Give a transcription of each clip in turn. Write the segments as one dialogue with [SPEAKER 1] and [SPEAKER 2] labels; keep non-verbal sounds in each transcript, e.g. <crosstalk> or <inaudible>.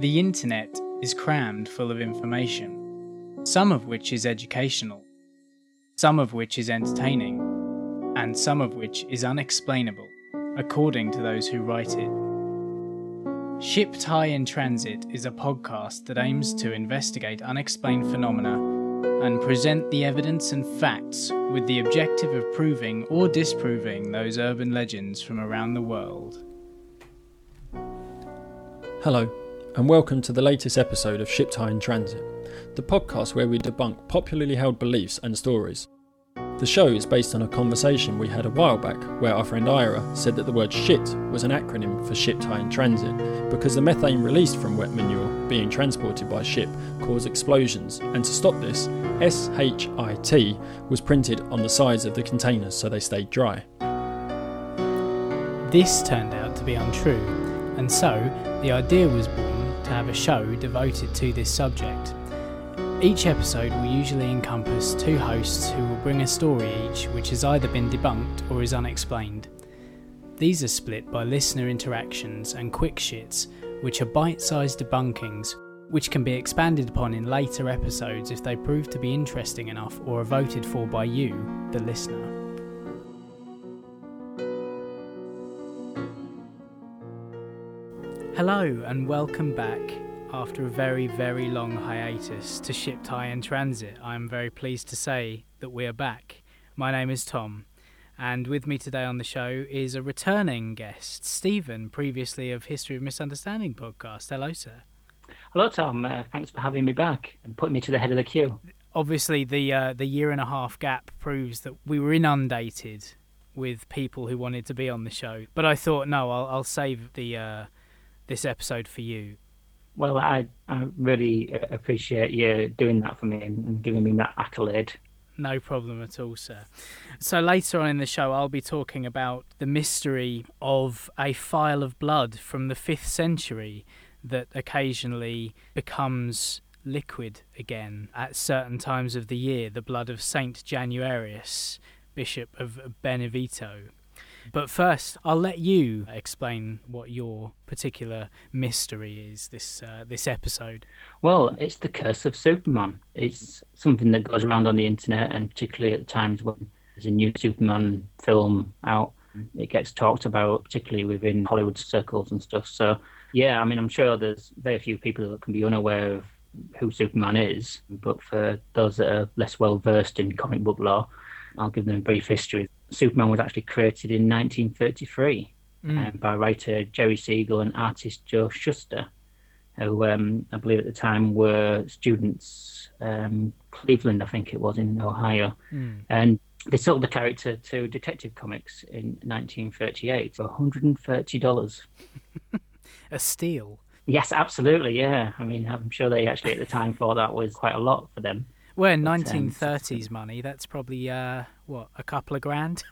[SPEAKER 1] The internet is crammed full of information, some of which is educational, some of which is entertaining, and some of which is unexplainable, according to those who write it. Shipped High in Transit is a podcast that aims to investigate unexplained phenomena and present the evidence and facts with the objective of proving or disproving those urban legends from around the world.
[SPEAKER 2] Hello, and welcome to the latest episode of Shipped High in Transit, the podcast where we debunk popularly held beliefs and stories. The show is based on a conversation we had a while back where our friend Ira said that the word shit was an acronym for shipped high in transit because the methane released from wet manure being transported by ship caused explosions, and to stop this, SHIT was printed on the sides of the containers so they stayed dry.
[SPEAKER 1] This turned out to be untrue, and so the idea was born to have a show devoted to this subject. Each episode will usually encompass two hosts who will bring a story each which has either been debunked or is unexplained. These are split by listener interactions and quick shits, which are bite sized debunkings, which can be expanded upon in later episodes if they prove to be interesting enough or are voted for by you, the listener. Hello, and welcome back after a very, very long hiatus to Ship in Transit. I am very pleased to say that we are back. My name is Tom, and with me today on the show is a returning guest, Stephen, previously of History of Misunderstanding podcast. Hello, sir.
[SPEAKER 3] Hello, Tom. Uh, thanks for having me back and putting me to the head of the queue.
[SPEAKER 1] Obviously, the uh, the year and a half gap proves that we were inundated with people who wanted to be on the show. But I thought, no, I'll, I'll save the uh, this episode for you.
[SPEAKER 3] Well, I, I really appreciate you doing that for me and giving me that accolade.
[SPEAKER 1] No problem at all, sir. So later on in the show, I'll be talking about the mystery of a phial of blood from the 5th century that occasionally becomes liquid again at certain times of the year, the blood of Saint Januarius, Bishop of Benevento. But first, I'll let you explain what your particular mystery is this uh, this episode.
[SPEAKER 3] Well, it's the curse of Superman. It's something that goes around on the internet, and particularly at times when there's a new Superman film out, it gets talked about, particularly within Hollywood circles and stuff. So, yeah, I mean, I'm sure there's very few people that can be unaware of who Superman is, but for those that are less well versed in comic book lore, I'll give them a brief history. Superman was actually created in 1933 mm. um, by writer Jerry Siegel and artist Joe Shuster, who um, I believe at the time were students, um, Cleveland, I think it was, in Ohio. Mm. And they sold the character to Detective Comics in 1938 for $130. <laughs>
[SPEAKER 1] a steal.
[SPEAKER 3] Yes, absolutely. Yeah. I mean, I'm sure they actually at the time thought that was quite a lot for them.
[SPEAKER 1] Well, in 1930s money, that's probably uh, what a couple of grand.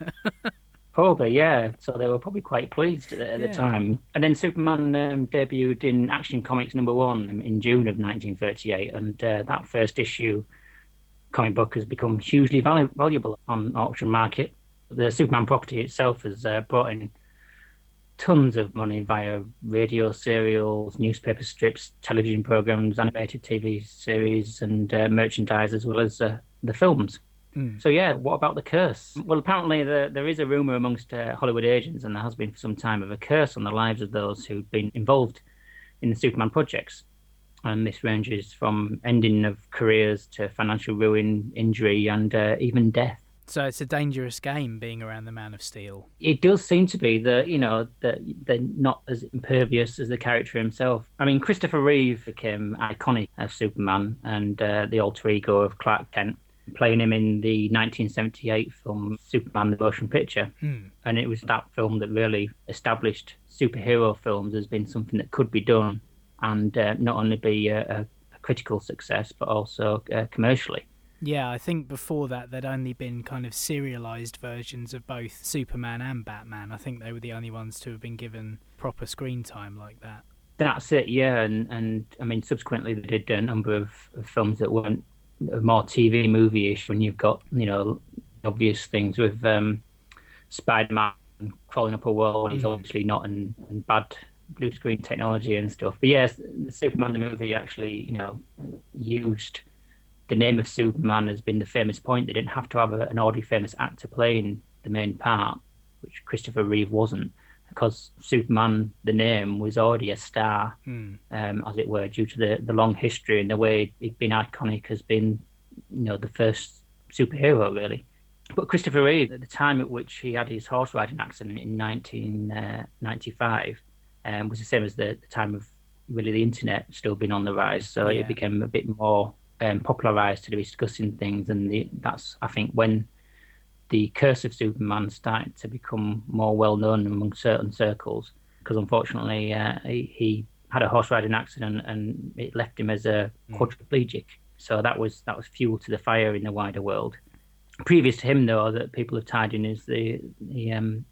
[SPEAKER 1] <laughs>
[SPEAKER 3] probably, yeah. So they were probably quite pleased at, at yeah. the time. And then Superman um, debuted in Action Comics number one in June of 1938, and uh, that first issue comic book has become hugely valu- valuable on auction market. The Superman property itself has uh, brought in tons of money via radio serials, newspaper strips, television programs, animated TV series, and uh, merchandise, as well as uh, the films. Mm. So yeah, what about the curse? Well, apparently the, there is a rumor amongst uh, Hollywood agents, and there has been for some time, of a curse on the lives of those who've been involved in the Superman projects. And this ranges from ending of careers to financial ruin, injury, and uh, even death.
[SPEAKER 1] So it's a dangerous game being around the Man of Steel.
[SPEAKER 3] It does seem to be that you know that they're not as impervious as the character himself. I mean, Christopher Reeve became iconic as Superman and uh, the alter ego of Clark Kent, playing him in the 1978 film Superman: The Motion Picture, hmm. and it was that film that really established superhero films as being something that could be done and uh, not only be a, a, critical success but also uh, commercially.
[SPEAKER 1] Yeah, I think before that there'd only been kind of serialized versions of both Superman and Batman. I think they were the only ones to have been given proper screen time like that.
[SPEAKER 3] That's it, yeah, and and I mean subsequently they did a number of, of films that weren't more TV movie-ish. When you've got you know obvious things with um, Spider-Man crawling up a wall, and he's mm. obviously not in, in bad blue screen technology and stuff. But yes, the Superman the movie actually, you know, used the name of Superman has been the famous point. They didn't have to have a, an already famous actor playing the main part, which Christopher Reeve wasn't, because Superman, the name, was already a star,
[SPEAKER 1] Hmm.
[SPEAKER 3] um, as it were, due to the, the long history and the way he'd been iconic as being, you know, the first superhero, really. But Christopher Reeve, at the time at which he had his horse riding accident in 1995, um, was the same as the, the time of really the internet still being on the rise. So
[SPEAKER 1] Yeah.
[SPEAKER 3] it became a bit more um, popularized to be discussing things, and the, that's I think when the curse of Superman started to become more well known among certain circles. Because unfortunately, uh, he, he had a horse riding accident and it left him as a quadriplegic. So that was that was fuel to the fire in the wider world. Previous to him, though, that people have tied in is the the um,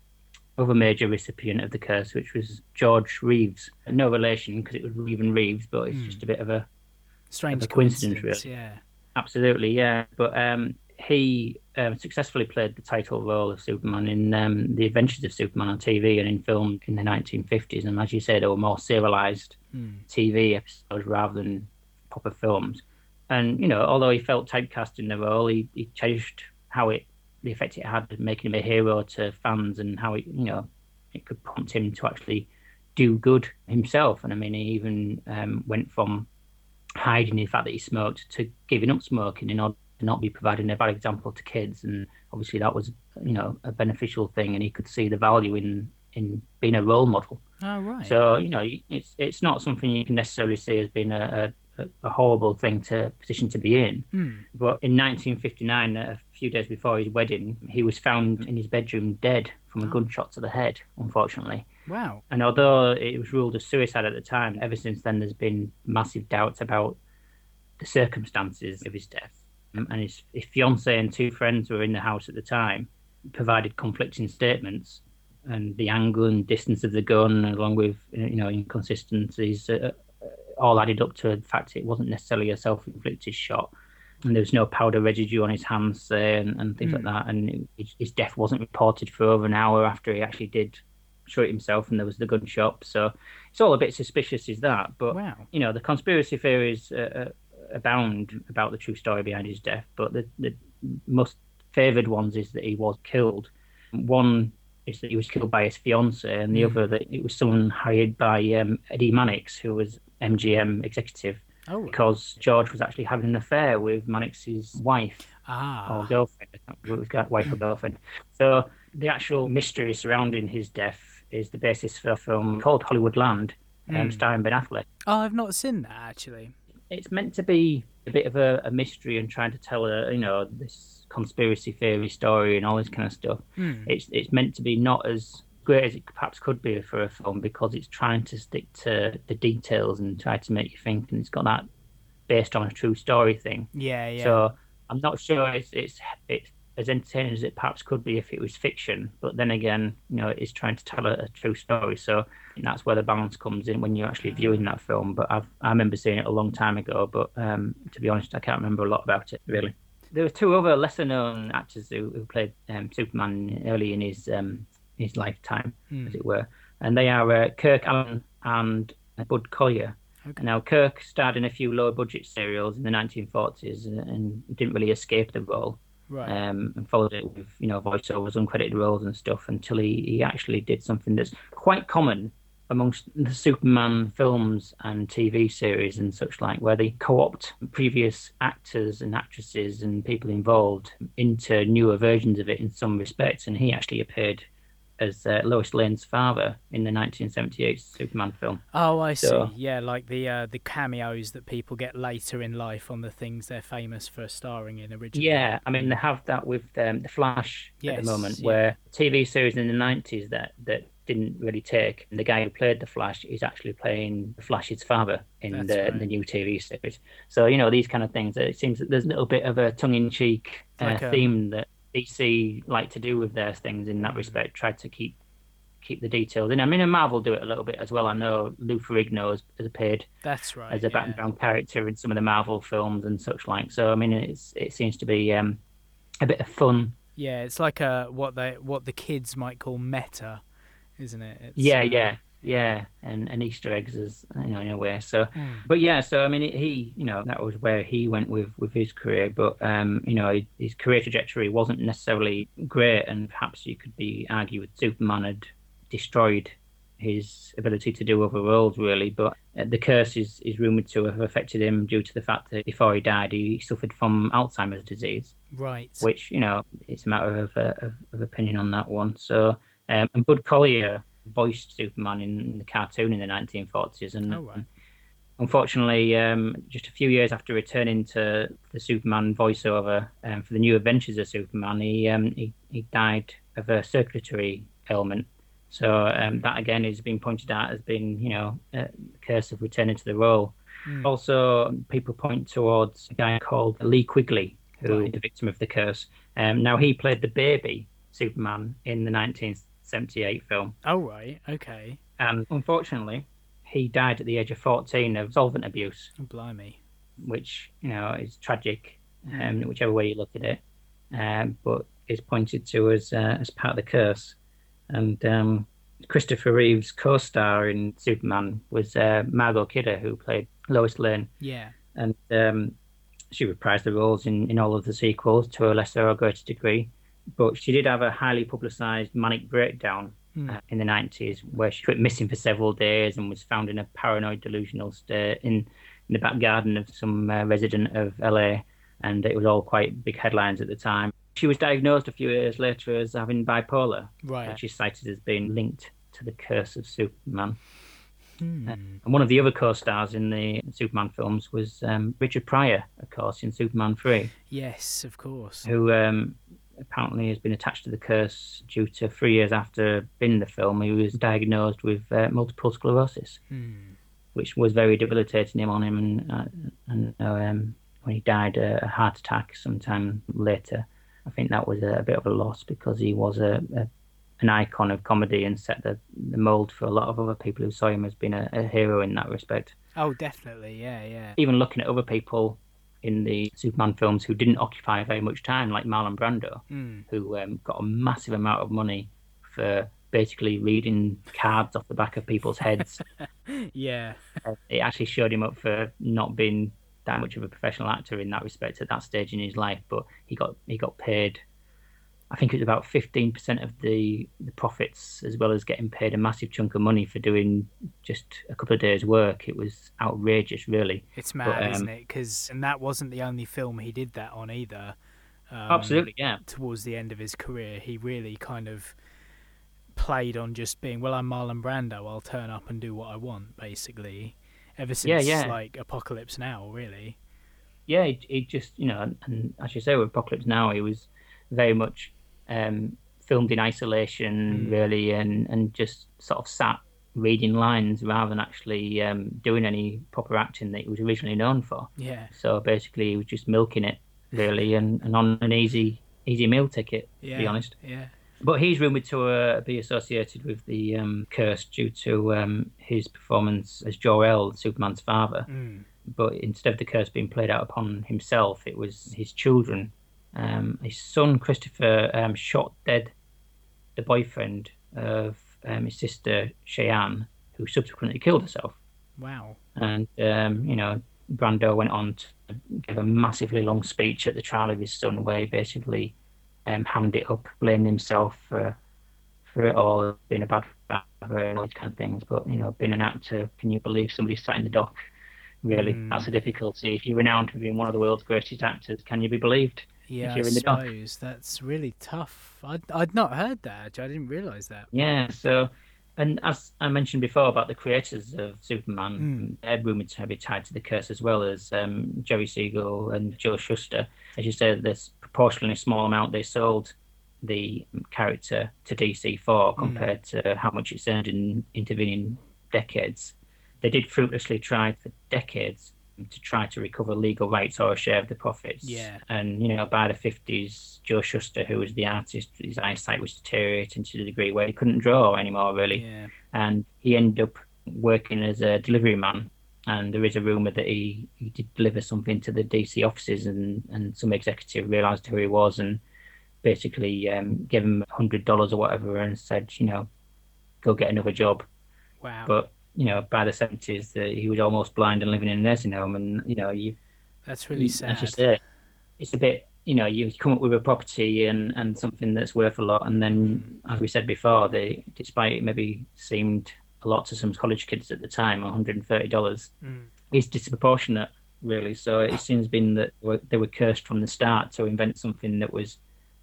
[SPEAKER 3] other major recipient of the curse, which was George Reeves. No relation because it was Reeve and Reeves, but it's just a bit of a
[SPEAKER 1] Strange
[SPEAKER 3] a coincidence,
[SPEAKER 1] coincidence,
[SPEAKER 3] really.
[SPEAKER 1] yeah.
[SPEAKER 3] Absolutely, yeah. But um, he um, successfully played the title role of Superman in um, The Adventures of Superman on TV and in film in the 1950s. And as you say, they were more serialized TV episodes rather than proper films. And, you know, although he felt typecast in the role, he, he cherished how it, the effect it had, making him a hero to fans and how it, you know, it could prompt him to actually do good himself. And I mean, he even um, went from hiding the fact that he smoked to giving up smoking in order to not be providing a bad example to kids. And obviously, that was you know a beneficial thing, and he could see the value in in being a role model.
[SPEAKER 1] Oh, right.
[SPEAKER 3] So you know, it's it's not something you can necessarily see as being a, a, a horrible thing to position to be in.
[SPEAKER 1] Hmm.
[SPEAKER 3] But in 1959, a few days before his wedding, he was found in his bedroom dead from a gunshot to the head. Unfortunately.
[SPEAKER 1] Wow.
[SPEAKER 3] And although it was ruled as suicide at the time, ever since then there's been massive doubts about the circumstances of his death. Um, And his, his fiance and two friends were in the house at the time provided conflicting statements. And the angle and distance of the gun, along with you know inconsistencies, uh, uh, all added up to the fact it wasn't necessarily a self-inflicted shot. And there was no powder residue on his hands, say, and, and things like that. And it, his death wasn't reported for over an hour after he actually did shoot himself and there was the gun shop. So it's all a bit suspicious, is that? But
[SPEAKER 1] Wow.
[SPEAKER 3] you know, the conspiracy theories uh, uh, abound about the true story behind his death. But the, the most favoured ones is that he was killed. One is that he was killed by his fiance, and the other that it was someone hired by um, Eddie Mannix, who was MGM executive,
[SPEAKER 1] Oh,
[SPEAKER 3] because George was actually having an affair with Mannix's wife
[SPEAKER 1] ah.
[SPEAKER 3] or girlfriend. I can't remember if it was wife or girlfriend. So the actual mystery surrounding his death is the basis for a film called Hollywoodland, um, starring Ben Affleck.
[SPEAKER 1] Oh, I've not seen that actually.
[SPEAKER 3] It's meant to be a bit of a, a mystery and trying to tell a you know this conspiracy theory story and all this kind of stuff. It's it's meant to be not as great as it perhaps could be for a film because it's trying to stick to the details and try to make you think, and it's got that based on a true story thing.
[SPEAKER 1] Yeah, yeah.
[SPEAKER 3] So I'm not sure it's it's it's as entertaining as it perhaps could be if it was fiction. But then again, you know, it's trying to tell a, a true story. So that's where the balance comes in when you're actually viewing that film. But I've, I remember seeing it a long time ago. But um, to be honest, I can't remember a lot about it really. There were two other lesser-known actors who, who played um, Superman early in his um, his lifetime, as it were, and they are uh, Kirk Alyn and uh, Bud Collyer. Now, Kirk starred in a few low-budget serials in the 1940s and, and didn't really escape the role
[SPEAKER 1] right.
[SPEAKER 3] um, and followed it with you know voiceovers, uncredited roles and stuff until he, he actually did something that's quite common amongst the Superman films and TV series and such like, where they co-opt previous actors and actresses and people involved into newer versions of it in some respects, and he actually appeared as uh, Lois Lane's father in the 1978 Superman film.
[SPEAKER 1] Oh, I see. Yeah, like the uh, the cameos that people get later in life on the things they're famous for starring in originally.
[SPEAKER 3] Yeah, I mean they have that with um, the Flash at the moment,
[SPEAKER 1] yeah.
[SPEAKER 3] where TV series in the nineties that that didn't really take. And The guy who played the Flash is actually playing the Flash's father in
[SPEAKER 1] That's
[SPEAKER 3] the
[SPEAKER 1] right.
[SPEAKER 3] the new TV series. So you know these kind of things. It seems that there's a little bit of a tongue in cheek uh,
[SPEAKER 1] Like a-
[SPEAKER 3] theme that DC like to do with their things in that respect. Try to keep keep the details in. I mean, and Marvel do it a little bit as well. I know Lou Ferrigno has, has appeared
[SPEAKER 1] That's right.
[SPEAKER 3] as a
[SPEAKER 1] yeah.
[SPEAKER 3] background character in some of the Marvel films and such like. So I mean, it's it seems to be um, a bit of fun.
[SPEAKER 1] Yeah, it's like a what they what the kids might call meta, isn't it? It's,
[SPEAKER 3] Yeah,
[SPEAKER 1] uh,
[SPEAKER 3] yeah, yeah, and, and Easter eggs as you know in a way. So, mm. but yeah, so I mean, he, you know, that was where he went with with his career. But um, you know, his career trajectory wasn't necessarily great, and perhaps you could be argue with Superman had destroyed his ability to do other roles really. But uh, the curse is is rumored to have affected him due to the fact that before he died, he suffered from Alzheimer's disease.
[SPEAKER 1] Right.
[SPEAKER 3] Which you know, it's a matter of uh, of, of opinion on that one. So, um, and Bud Collyer voiced Superman in the cartoon in the 1940s, and
[SPEAKER 1] oh, right.
[SPEAKER 3] unfortunately, um, just a few years after returning to the Superman voiceover um, for the New Adventures of Superman, he, um, he he died of a circulatory ailment. So um, that again is being pointed out as being, you know, a curse of returning to the role. Mm. Also, people point towards a guy called Lee Quigley, who right. is the victim of the curse. Um, now he played the baby Superman in the 19th 78 film.
[SPEAKER 1] Oh, right. Okay.
[SPEAKER 3] And unfortunately, he died at the age of 14 of solvent abuse.
[SPEAKER 1] Oh, blimey.
[SPEAKER 3] Which, you know, is tragic, um, whichever way you look at it. Um, but is pointed to as uh, as part of the curse. And um, Christopher Reeve's co-star in Superman was uh, Margot Kidder, who played Lois Lane.
[SPEAKER 1] Yeah.
[SPEAKER 3] And um, she reprised the roles in, in all of the sequels to a lesser or greater degree but she did have a highly publicized manic breakdown mm. uh, in the 90s where she went missing for several days and was found in a paranoid delusional state in, in the back garden of some uh, resident of LA. And it was all quite big headlines at the time. She was diagnosed a few years later as having bipolar.
[SPEAKER 1] Right. Uh,
[SPEAKER 3] she's cited as being linked to the curse of Superman.
[SPEAKER 1] Hmm.
[SPEAKER 3] and one of the other co-stars in the Superman films was um, Richard Pryor, of course, in Superman Three.
[SPEAKER 1] Yes, of course.
[SPEAKER 3] Who um, apparently has been attached to the curse due to three years after being in the film, he was diagnosed with uh, multiple sclerosis,
[SPEAKER 1] mm.
[SPEAKER 3] which was very debilitating him on him. And, uh, and um, when he died, uh, a heart attack sometime later, I think that was a, a bit of a loss because he was a, a, an icon of comedy and set the, the mold for a lot of other people who saw him as being a, a hero in that respect.
[SPEAKER 1] Oh, definitely, yeah, yeah.
[SPEAKER 3] Even looking at other people in the Superman films who didn't occupy very much time, like Marlon Brando,
[SPEAKER 1] mm.
[SPEAKER 3] who um, got a massive amount of money for basically reading cards off the back of people's heads. <laughs>
[SPEAKER 1] yeah.
[SPEAKER 3] Uh, it actually showed him up for not being that much of a professional actor in that respect at that stage in his life, but he got he got paid I think it was about 15% of the, the profits, as well as getting paid a massive chunk of money for doing just a couple of days' work. It was outrageous, really.
[SPEAKER 1] It's mad, but, um, isn't it? Because and that wasn't the only film he did that on either.
[SPEAKER 3] Um, absolutely, yeah.
[SPEAKER 1] Towards the end of his career, he really kind of played on just being, well, I'm Marlon Brando. I'll turn up and do what I want, basically. Ever since
[SPEAKER 3] yeah, yeah.
[SPEAKER 1] like Apocalypse Now, really.
[SPEAKER 3] Yeah, he, he just you know, and, and as you say with Apocalypse Now, he was very much um, filmed in isolation, mm. really, and, and just sort of sat reading lines rather than actually um, doing any proper acting that he was originally known for.
[SPEAKER 1] Yeah.
[SPEAKER 3] So basically, he was just milking it, really, <laughs> and, and on an easy easy meal ticket,
[SPEAKER 1] yeah.
[SPEAKER 3] to be honest.
[SPEAKER 1] Yeah.
[SPEAKER 3] But he's rumoured to uh, be associated with the um, curse due to um, his performance as Jor-El, Superman's father.
[SPEAKER 1] Mm.
[SPEAKER 3] But instead of the curse being played out upon himself, it was his children um, his son Christopher um, shot dead the boyfriend of um, his sister Cheyenne, who subsequently killed herself.
[SPEAKER 1] Wow.
[SPEAKER 3] And um, you know, Brando went on to give a massively long speech at the trial of his son, where he basically um, hammed it up, blamed himself for for it all, being a bad father and all these kind of things. But you know, being an actor, can you believe somebody sat in the dock? Really, mm. that's a difficulty. If you're renowned for being one of the world's greatest actors, can you be believed?
[SPEAKER 1] Yeah, I suppose that's really tough. I'd I'd not heard that. I didn't realise that.
[SPEAKER 3] Yeah, so and as I mentioned before about the creators of Superman,
[SPEAKER 1] mm.
[SPEAKER 3] they're rumored to be tied to the curse as well as um, Jerry Siegel and Joe Shuster. As you said, there's proportionally small amount they sold the character to DC for hmm. compared mm. to how much it's earned in intervening decades. They did fruitlessly try for decades to try to recover legal rights or a share of the profits.
[SPEAKER 1] Yeah.
[SPEAKER 3] And, you know, by the 50s, Joe Shuster, who was the artist, his eyesight was deteriorating to the degree where he couldn't draw anymore, really.
[SPEAKER 1] Yeah.
[SPEAKER 3] And he ended up working as a delivery man. And there is a rumour that he, he did deliver something to the DC offices, and, and some executive realised who he was and basically um, gave him $100 or whatever and said, you know, go get another job.
[SPEAKER 1] Wow.
[SPEAKER 3] But you know, by the seventies, uh, he was almost blind and living in a nursing home, and you know, you
[SPEAKER 1] That's really sad.
[SPEAKER 3] As you say, it's a bit, you know, you come up with a property and, and something that's worth a lot, and then, as we said before, they, despite it maybe seemed a lot to some college kids at the time, $130,
[SPEAKER 1] Mm.
[SPEAKER 3] is disproportionate, really. So it seems been that they were cursed from the start to invent something that was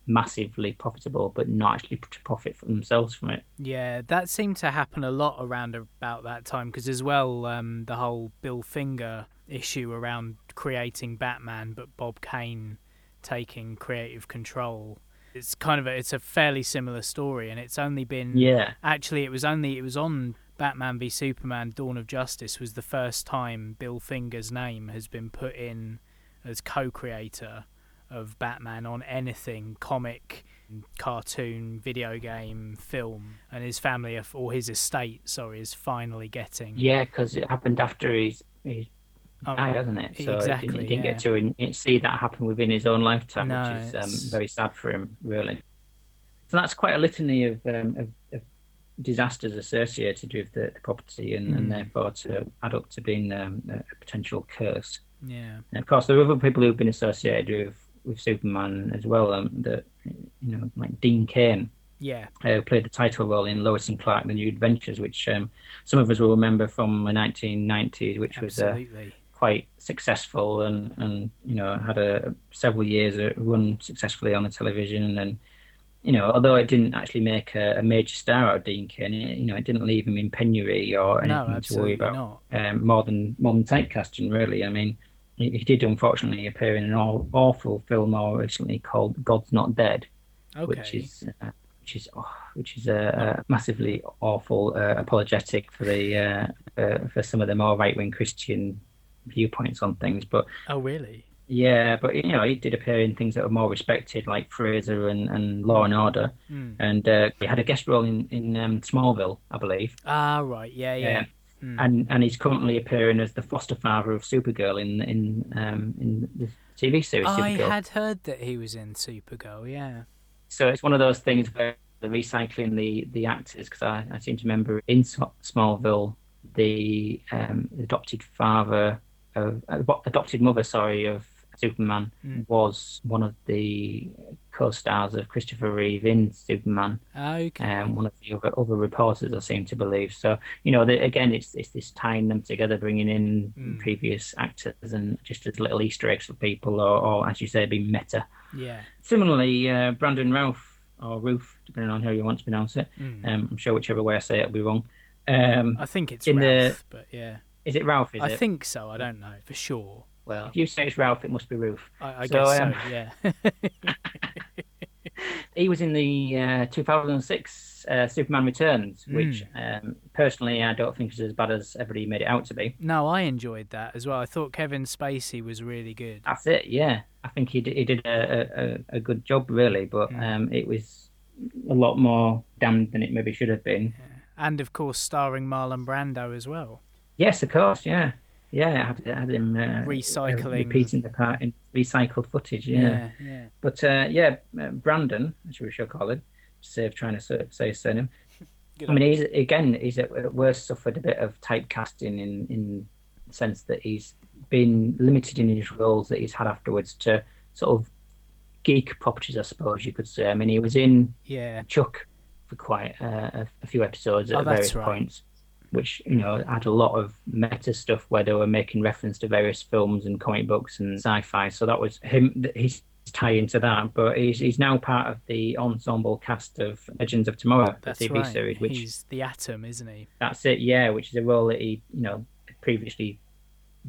[SPEAKER 3] massively profitable, but not actually to profit for themselves from it.
[SPEAKER 1] Yeah, that seemed to happen a lot around about that time because, as well, um, the whole Bill Finger issue around creating Batman, but Bob Kane taking creative control. It's kind of a, it's a fairly similar story, and it's only been
[SPEAKER 3] Yeah.
[SPEAKER 1] actually it was only it was on Batman v Superman: Dawn of Justice was the first time Bill Finger's name has been put in as co-creator of Batman on anything comic, cartoon, video game, film, and his family or his estate, sorry, is finally getting.
[SPEAKER 3] Yeah, because it happened after his, his
[SPEAKER 1] Oh,
[SPEAKER 3] died, hasn't it? So
[SPEAKER 1] exactly,
[SPEAKER 3] It didn't, it didn't
[SPEAKER 1] yeah.
[SPEAKER 3] get to in, see that happen within his own lifetime,
[SPEAKER 1] No,
[SPEAKER 3] which is um, very sad for him, really. So that's quite a litany of, um, of, of disasters associated with the, the property, and,
[SPEAKER 1] Mm.
[SPEAKER 3] and therefore to add up to being um, a a potential curse.
[SPEAKER 1] Yeah,
[SPEAKER 3] And of course, there are other people who've been associated with with Superman as well. Um, that you know, like Dean Cain,
[SPEAKER 1] yeah,
[SPEAKER 3] uh, played the title role in Lois and Clark: The New Adventures, which um, some of us will remember from the 1990s, which was uh, quite successful and, and you know had a several years uh, run successfully on the television and you know although it didn't actually make a, a major star out of Dean Cain, it, you know it didn't leave him in penury or
[SPEAKER 1] No,
[SPEAKER 3] anything to worry about
[SPEAKER 1] not.
[SPEAKER 3] um, more than more than typecasting really. I mean. He did unfortunately appear in an awful film more recently called God's Not Dead,
[SPEAKER 1] Okay.
[SPEAKER 3] which is uh, which is oh, which is a, a massively awful uh, apologetic for the uh, uh, for some of the more right wing Christian viewpoints on things. But
[SPEAKER 1] oh, really?
[SPEAKER 3] yeah, but you know he did appear in things that were more respected, like Frasier and, and Law and Order,
[SPEAKER 1] Mm.
[SPEAKER 3] and uh, he had a guest role in in um, Smallville, I believe.
[SPEAKER 1] Ah, right. Yeah, yeah.
[SPEAKER 3] Yeah.
[SPEAKER 1] Mm.
[SPEAKER 3] And and he's currently appearing as the foster father of Supergirl in in um, in the TV series
[SPEAKER 1] I
[SPEAKER 3] Supergirl.
[SPEAKER 1] had heard that he was in Supergirl. Yeah.
[SPEAKER 3] So it's one of those things where they're recycling the the actors because I, I seem to remember in Smallville the um, adopted father of uh, adopted mother, sorry, of Superman
[SPEAKER 1] Mm.
[SPEAKER 3] was one of the co-stars of Christopher Reeve in Superman.
[SPEAKER 1] Okay.
[SPEAKER 3] Um, one of the other, other reporters, I seem to believe. So you know, the, again, it's it's this tying them together, bringing in
[SPEAKER 1] Mm.
[SPEAKER 3] previous actors, and just as little Easter eggs for people, or, or as you say, being meta.
[SPEAKER 1] yeah.
[SPEAKER 3] Similarly, uh, Brandon Ralph or Roof, depending on how you want to pronounce it.
[SPEAKER 1] Mm.
[SPEAKER 3] Um, I'm sure whichever way I say it, will be wrong. Um,
[SPEAKER 1] I think it's
[SPEAKER 3] in the-
[SPEAKER 1] Ralph, but yeah.
[SPEAKER 3] is it Ralph? Is
[SPEAKER 1] I
[SPEAKER 3] it?
[SPEAKER 1] think so. I don't know for sure.
[SPEAKER 3] Well, if you say it's Ralph, it must be Roof.
[SPEAKER 1] I, I
[SPEAKER 3] So,
[SPEAKER 1] guess
[SPEAKER 3] um,
[SPEAKER 1] so. Yeah. <laughs>
[SPEAKER 3] He was in the uh, 2006 uh, Superman Returns, which um, personally I don't think is as bad as everybody made it out to be.
[SPEAKER 1] no, I enjoyed that as well. I thought Kevin Spacey was really good.
[SPEAKER 3] That's it. Yeah, I think he did, he did a, a, a good job really, but
[SPEAKER 1] Mm.
[SPEAKER 3] um, it was a lot more damned than it maybe should have been.
[SPEAKER 1] And of course, starring Marlon Brando as well.
[SPEAKER 3] Yes, of course. Yeah, yeah. I had, I had him uh,
[SPEAKER 1] Recycling.
[SPEAKER 3] repeating the part in recycled footage. Yeah,
[SPEAKER 1] Yeah. Yeah.
[SPEAKER 3] but uh, yeah, uh, Brandon, as we shall call him, to save trying to say- say his surname. <laughs> I mean, he's again, he's at at worst suffered a bit of typecasting in in the sense that he's been limited in his roles that he's had afterwards to sort of geek properties, I suppose you could say. I mean, he was in
[SPEAKER 1] Yeah.
[SPEAKER 3] Chuck for quite uh, a, a few episodes at
[SPEAKER 1] Oh,
[SPEAKER 3] various
[SPEAKER 1] right.
[SPEAKER 3] points, which you know had a lot of meta stuff where they were making reference to various films and comic books and sci-fi. So that was him. He's tie into that, but he's he's now part of the ensemble cast of Legends of Tomorrow,
[SPEAKER 1] That's
[SPEAKER 3] the TV
[SPEAKER 1] right.
[SPEAKER 3] series. Which
[SPEAKER 1] He's the Atom, isn't he?
[SPEAKER 3] that's it, yeah. Which is a role that he you know previously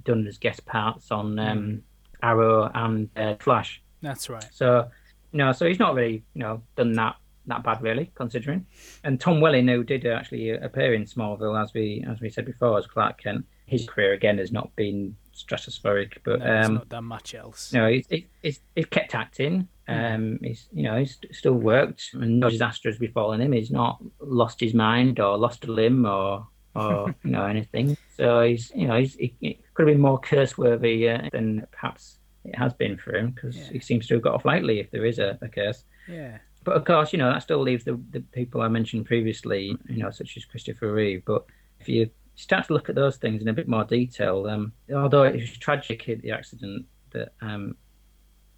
[SPEAKER 3] done as guest parts on um,
[SPEAKER 1] Mm.
[SPEAKER 3] Arrow and uh, Flash.
[SPEAKER 1] That's right.
[SPEAKER 3] So, you know, so he's not really, you know, done that that bad really, considering. And Tom Welling, who did actually appear in Smallville, as we as we said before, as Clark Kent, his career again has not been stratospheric, but
[SPEAKER 1] No,
[SPEAKER 3] um,
[SPEAKER 1] not done much else.
[SPEAKER 3] know, he's, he's, he's, he's kept acting. Um, he's you know he's still worked, and no disaster has befallen him. He's not lost his mind or lost a limb or or <laughs> you know anything. So he's you know he's, he, he could have been more curse worthy uh, than perhaps it has been for him because
[SPEAKER 1] Yeah.
[SPEAKER 3] he seems to have got off lightly if there is a, a curse.
[SPEAKER 1] Yeah.
[SPEAKER 3] But of course, you know that still leaves the the people I mentioned previously, you know, such as Christopher Reeve. But if you start to look at those things in a bit more detail, um, although it was tragic the accident that um,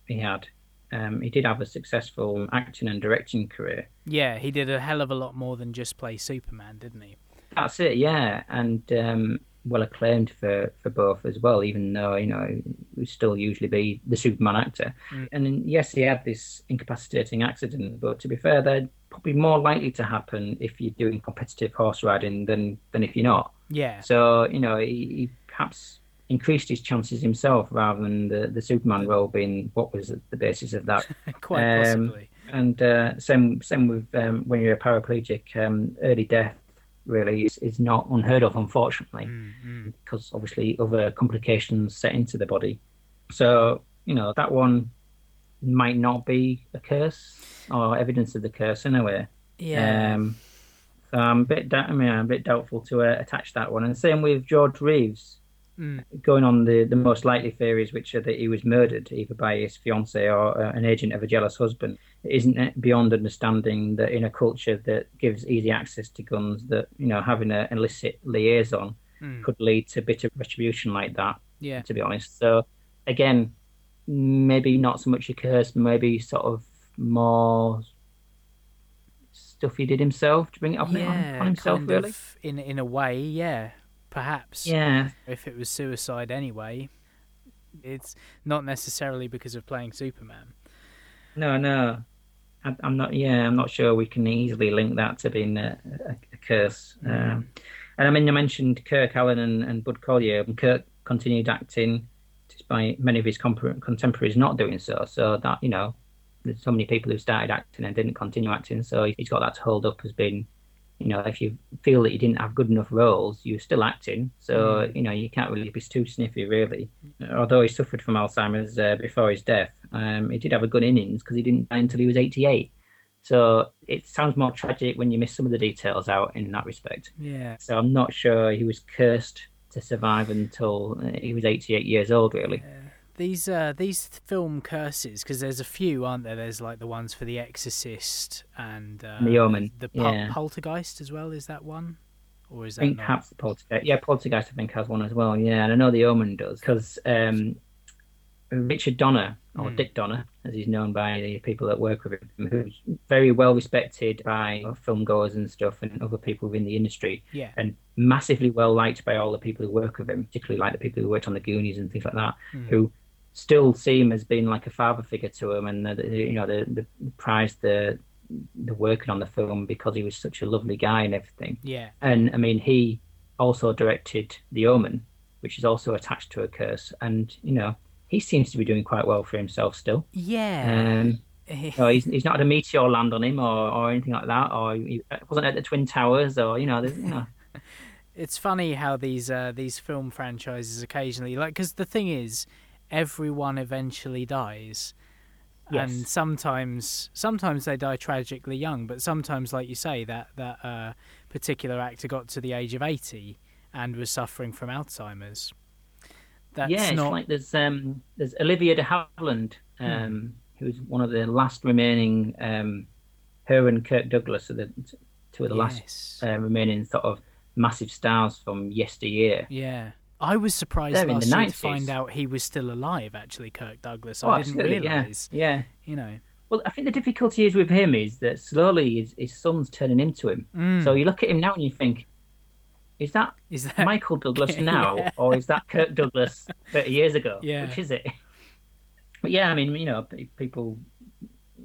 [SPEAKER 3] he had, um, he did have a successful acting and directing career.
[SPEAKER 1] Yeah, he did a hell of a lot more than just play Superman, didn't he?
[SPEAKER 3] That's it, yeah, and um, well acclaimed for, for both as well. Even though you know he would still usually be the Superman actor, mm. and yes, he had this incapacitating accident. But to be fair, they're probably more likely to happen if you're doing competitive horse riding than than if you're not.
[SPEAKER 1] Yeah.
[SPEAKER 3] So you know he, he perhaps increased his chances himself rather than the, the Superman role being what was the basis of that. <laughs>
[SPEAKER 1] Quite um, possibly.
[SPEAKER 3] And uh, same same with um, when you're a paraplegic, um, early death really is, is not unheard of, unfortunately, mm-hmm. because obviously other complications set into the body. So you know that one might not be a curse or evidence of the curse anyway.
[SPEAKER 1] Yeah.
[SPEAKER 3] Um, so I'm a bit, I mean, I'm a bit doubtful to uh, attach that one. And same with George Reeves. Mm. Going on the, the most likely theories, which are that he was murdered either by his fiancee or uh, an agent of a jealous husband. Isn't it beyond understanding that in a culture that gives easy access to guns, that you know having an illicit liaison mm. could lead to bitter retribution like that?
[SPEAKER 1] Yeah.
[SPEAKER 3] To be honest, so again, maybe not so much a curse, maybe sort of more stuff he did himself to bring it up yeah, on, on himself, really.
[SPEAKER 1] in in a way, yeah perhaps.
[SPEAKER 3] Yeah.
[SPEAKER 1] If it was suicide anyway, it's not necessarily because of playing Superman.
[SPEAKER 3] No, no. I, am not. Yeah, I'm not sure we can easily link that to being a, a, a curse. Mm. Um, and I mean, you mentioned Kirk Alyn and, and Bud Collyer. And Kirk continued acting despite many of his contemporaries not doing so. So that you know, there's so many people who started acting and didn't continue acting. So he's got that to hold up as being you know, if you feel that you didn't have good enough roles, you're still acting. So, mm. you know, you can't really be too sniffy, really. Although he suffered from Alzheimer's uh, before his death, um, he did have a good innings because he didn't die until he was 88. So it sounds more tragic when you miss some of the details out in that respect.
[SPEAKER 1] Yeah.
[SPEAKER 3] So I'm not sure he was cursed to survive until uh, he was 88 years old, really.
[SPEAKER 1] Yeah these uh, these film curses because there's a few, aren't there? There's like the ones for The Exorcist and uh,
[SPEAKER 3] The Omen,
[SPEAKER 1] the Pol- yeah. Poltergeist as well. Is that one, or is that? I
[SPEAKER 3] think
[SPEAKER 1] not?
[SPEAKER 3] Poltergeist. Yeah, Poltergeist I think has one as well. Yeah, and I know The Omen does because um, Richard Donner or mm. Dick Donner, as he's known by the people that work with him, who's very well respected by film goers and stuff and other people within the industry.
[SPEAKER 1] Yeah.
[SPEAKER 3] And massively well liked by all the people who work with him, particularly like the people who worked on the Goonies and things like that, mm. who still see him as being like a father figure to him, and the, you know the, the prize the the working on the film because he was such a lovely guy and everything.
[SPEAKER 1] Yeah.
[SPEAKER 3] And I mean, he also directed The Omen, which is also attached to a curse, and you know he seems to be doing quite well for himself still.
[SPEAKER 1] Yeah.
[SPEAKER 3] Um, <laughs> he's, he's not had a meteor land on him or, or anything like that, or he wasn't at the Twin Towers, or you know, you know. <laughs>
[SPEAKER 1] it's funny how these uh, these film franchises occasionally like because the thing is everyone eventually dies. Yes. And sometimes, sometimes they die tragically young, but sometimes, like you say, that that uh, particular actor got to the age of eighty and was suffering from Alzheimer's.
[SPEAKER 3] That's yeah, it's not... like there's um, there's Olivia de Havilland, hmm. um, hmm. who's one of the last remaining. Um, her and Kirk Douglas are the two of the yes. last uh, remaining sort of massive stars from yesteryear.
[SPEAKER 1] Yeah. I was surprised They're last year to find out he was still alive. Actually, Kirk Douglas. Oh, I didn't realise.
[SPEAKER 3] Yeah. yeah.
[SPEAKER 1] You know.
[SPEAKER 3] Well, I think the difficulty is with him is that slowly his, his son's turning into him. Mm. So you look at him now and you think, is that, is that... Michael Douglas <laughs> now, yeah. or is that Kirk Douglas thirty years ago? <laughs>
[SPEAKER 1] Yeah.
[SPEAKER 3] Which is it? <laughs> But yeah, I mean, you know, people,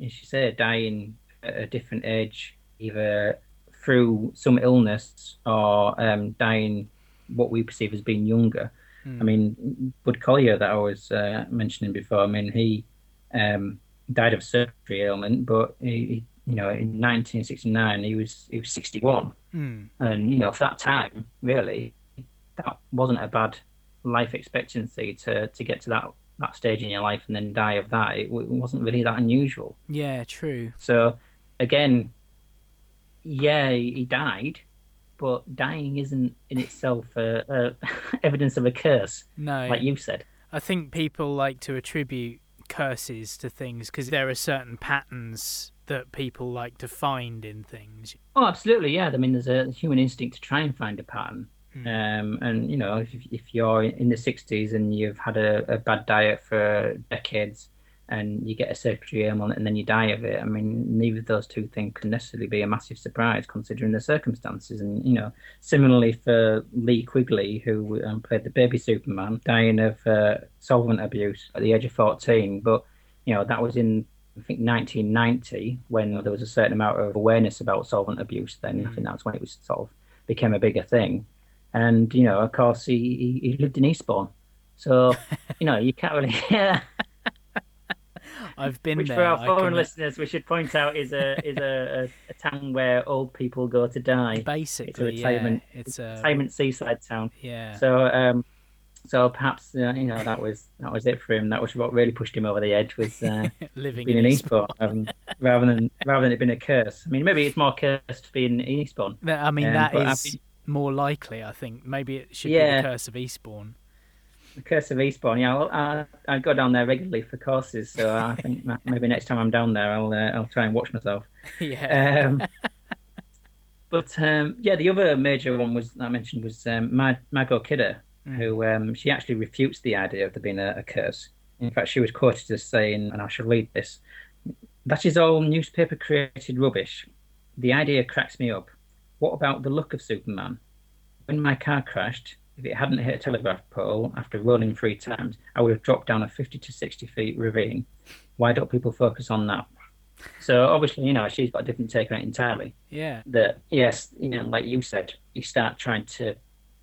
[SPEAKER 3] as you say, dying at a different age, either through some illness or um, dying what we perceive as being younger. Mm. I mean, Bud Collyer that I was uh, mentioning before. I mean, he um, died of surgery ailment, but he, you know, in 1969 he was he was 61, mm. and you know, for that time, really, that wasn't a bad life expectancy to to get to that that stage in your life and then die of that. It, it wasn't really that unusual.
[SPEAKER 1] Yeah, true.
[SPEAKER 3] So again, yeah, he died, but dying isn't in itself uh, <laughs> uh, evidence of a curse.
[SPEAKER 1] No,
[SPEAKER 3] like you said.
[SPEAKER 1] I think people like to attribute curses to things because there are certain patterns that people like to find in things.
[SPEAKER 3] Oh, absolutely, yeah. I mean, there's a human instinct to try and find a pattern.
[SPEAKER 1] Hmm.
[SPEAKER 3] Um, and you know, if, if you're in the 60s and you've had a, a bad diet for decades, and you get a circulatory ailment and then you die of it. I mean, neither of those two things can necessarily be a massive surprise considering the circumstances. And you know, similarly for Lee Quigley, who um, played the baby Superman, dying of uh, solvent abuse at the age of 14, but you know that was in I think 1990 when there was a certain amount of awareness about solvent abuse. Then I think that's when it was sort of became a bigger thing. And you know, of course, he, he, he lived in Eastbourne, so <laughs> you know you can't really. <laughs> Yeah.
[SPEAKER 1] I've been
[SPEAKER 3] Which
[SPEAKER 1] there.
[SPEAKER 3] for our foreign
[SPEAKER 1] can-
[SPEAKER 3] listeners, we should point out is a is a, a, a town where old people go to die.
[SPEAKER 1] Basically, yeah,
[SPEAKER 3] retirement-
[SPEAKER 1] it's a
[SPEAKER 3] Retirement seaside town.
[SPEAKER 1] yeah.
[SPEAKER 3] So um, so perhaps uh, you know that was that was it for him. That was what really pushed him over the edge was uh, <laughs>
[SPEAKER 1] living
[SPEAKER 3] being
[SPEAKER 1] in Eastbourne.
[SPEAKER 3] Um, rather than rather than it being a curse. I mean, maybe it's more cursed being in Eastbourne.
[SPEAKER 1] I mean,
[SPEAKER 3] Um,
[SPEAKER 1] that
[SPEAKER 3] I
[SPEAKER 1] is more likely. I think maybe it should be the curse of Eastbourne.
[SPEAKER 3] The Curse of Eastbourne. Yeah, well, I, I go down there regularly for courses, so I <laughs> think maybe next time I'm down there, I'll uh, I'll try and watch myself. <laughs>
[SPEAKER 1] yeah.
[SPEAKER 3] Um, <laughs> but um, yeah, the other major one was that I mentioned was um, Mag- Margot Kidder,
[SPEAKER 1] Mm.
[SPEAKER 3] who um, she actually refutes the idea of there being a, a curse. In fact, she was quoted as saying, and I shall read this: "That is all newspaper created rubbish. The idea cracks me up. What about the look of Superman? When my car crashed, if it hadn't hit a telegraph pole after rolling three times, I would have dropped down a 50 to 60 feet ravine. Why don't people focus on that?" So obviously, you know, she's got a different take on it entirely.
[SPEAKER 1] yeah.
[SPEAKER 3] That yes, you know, like you said, you start trying to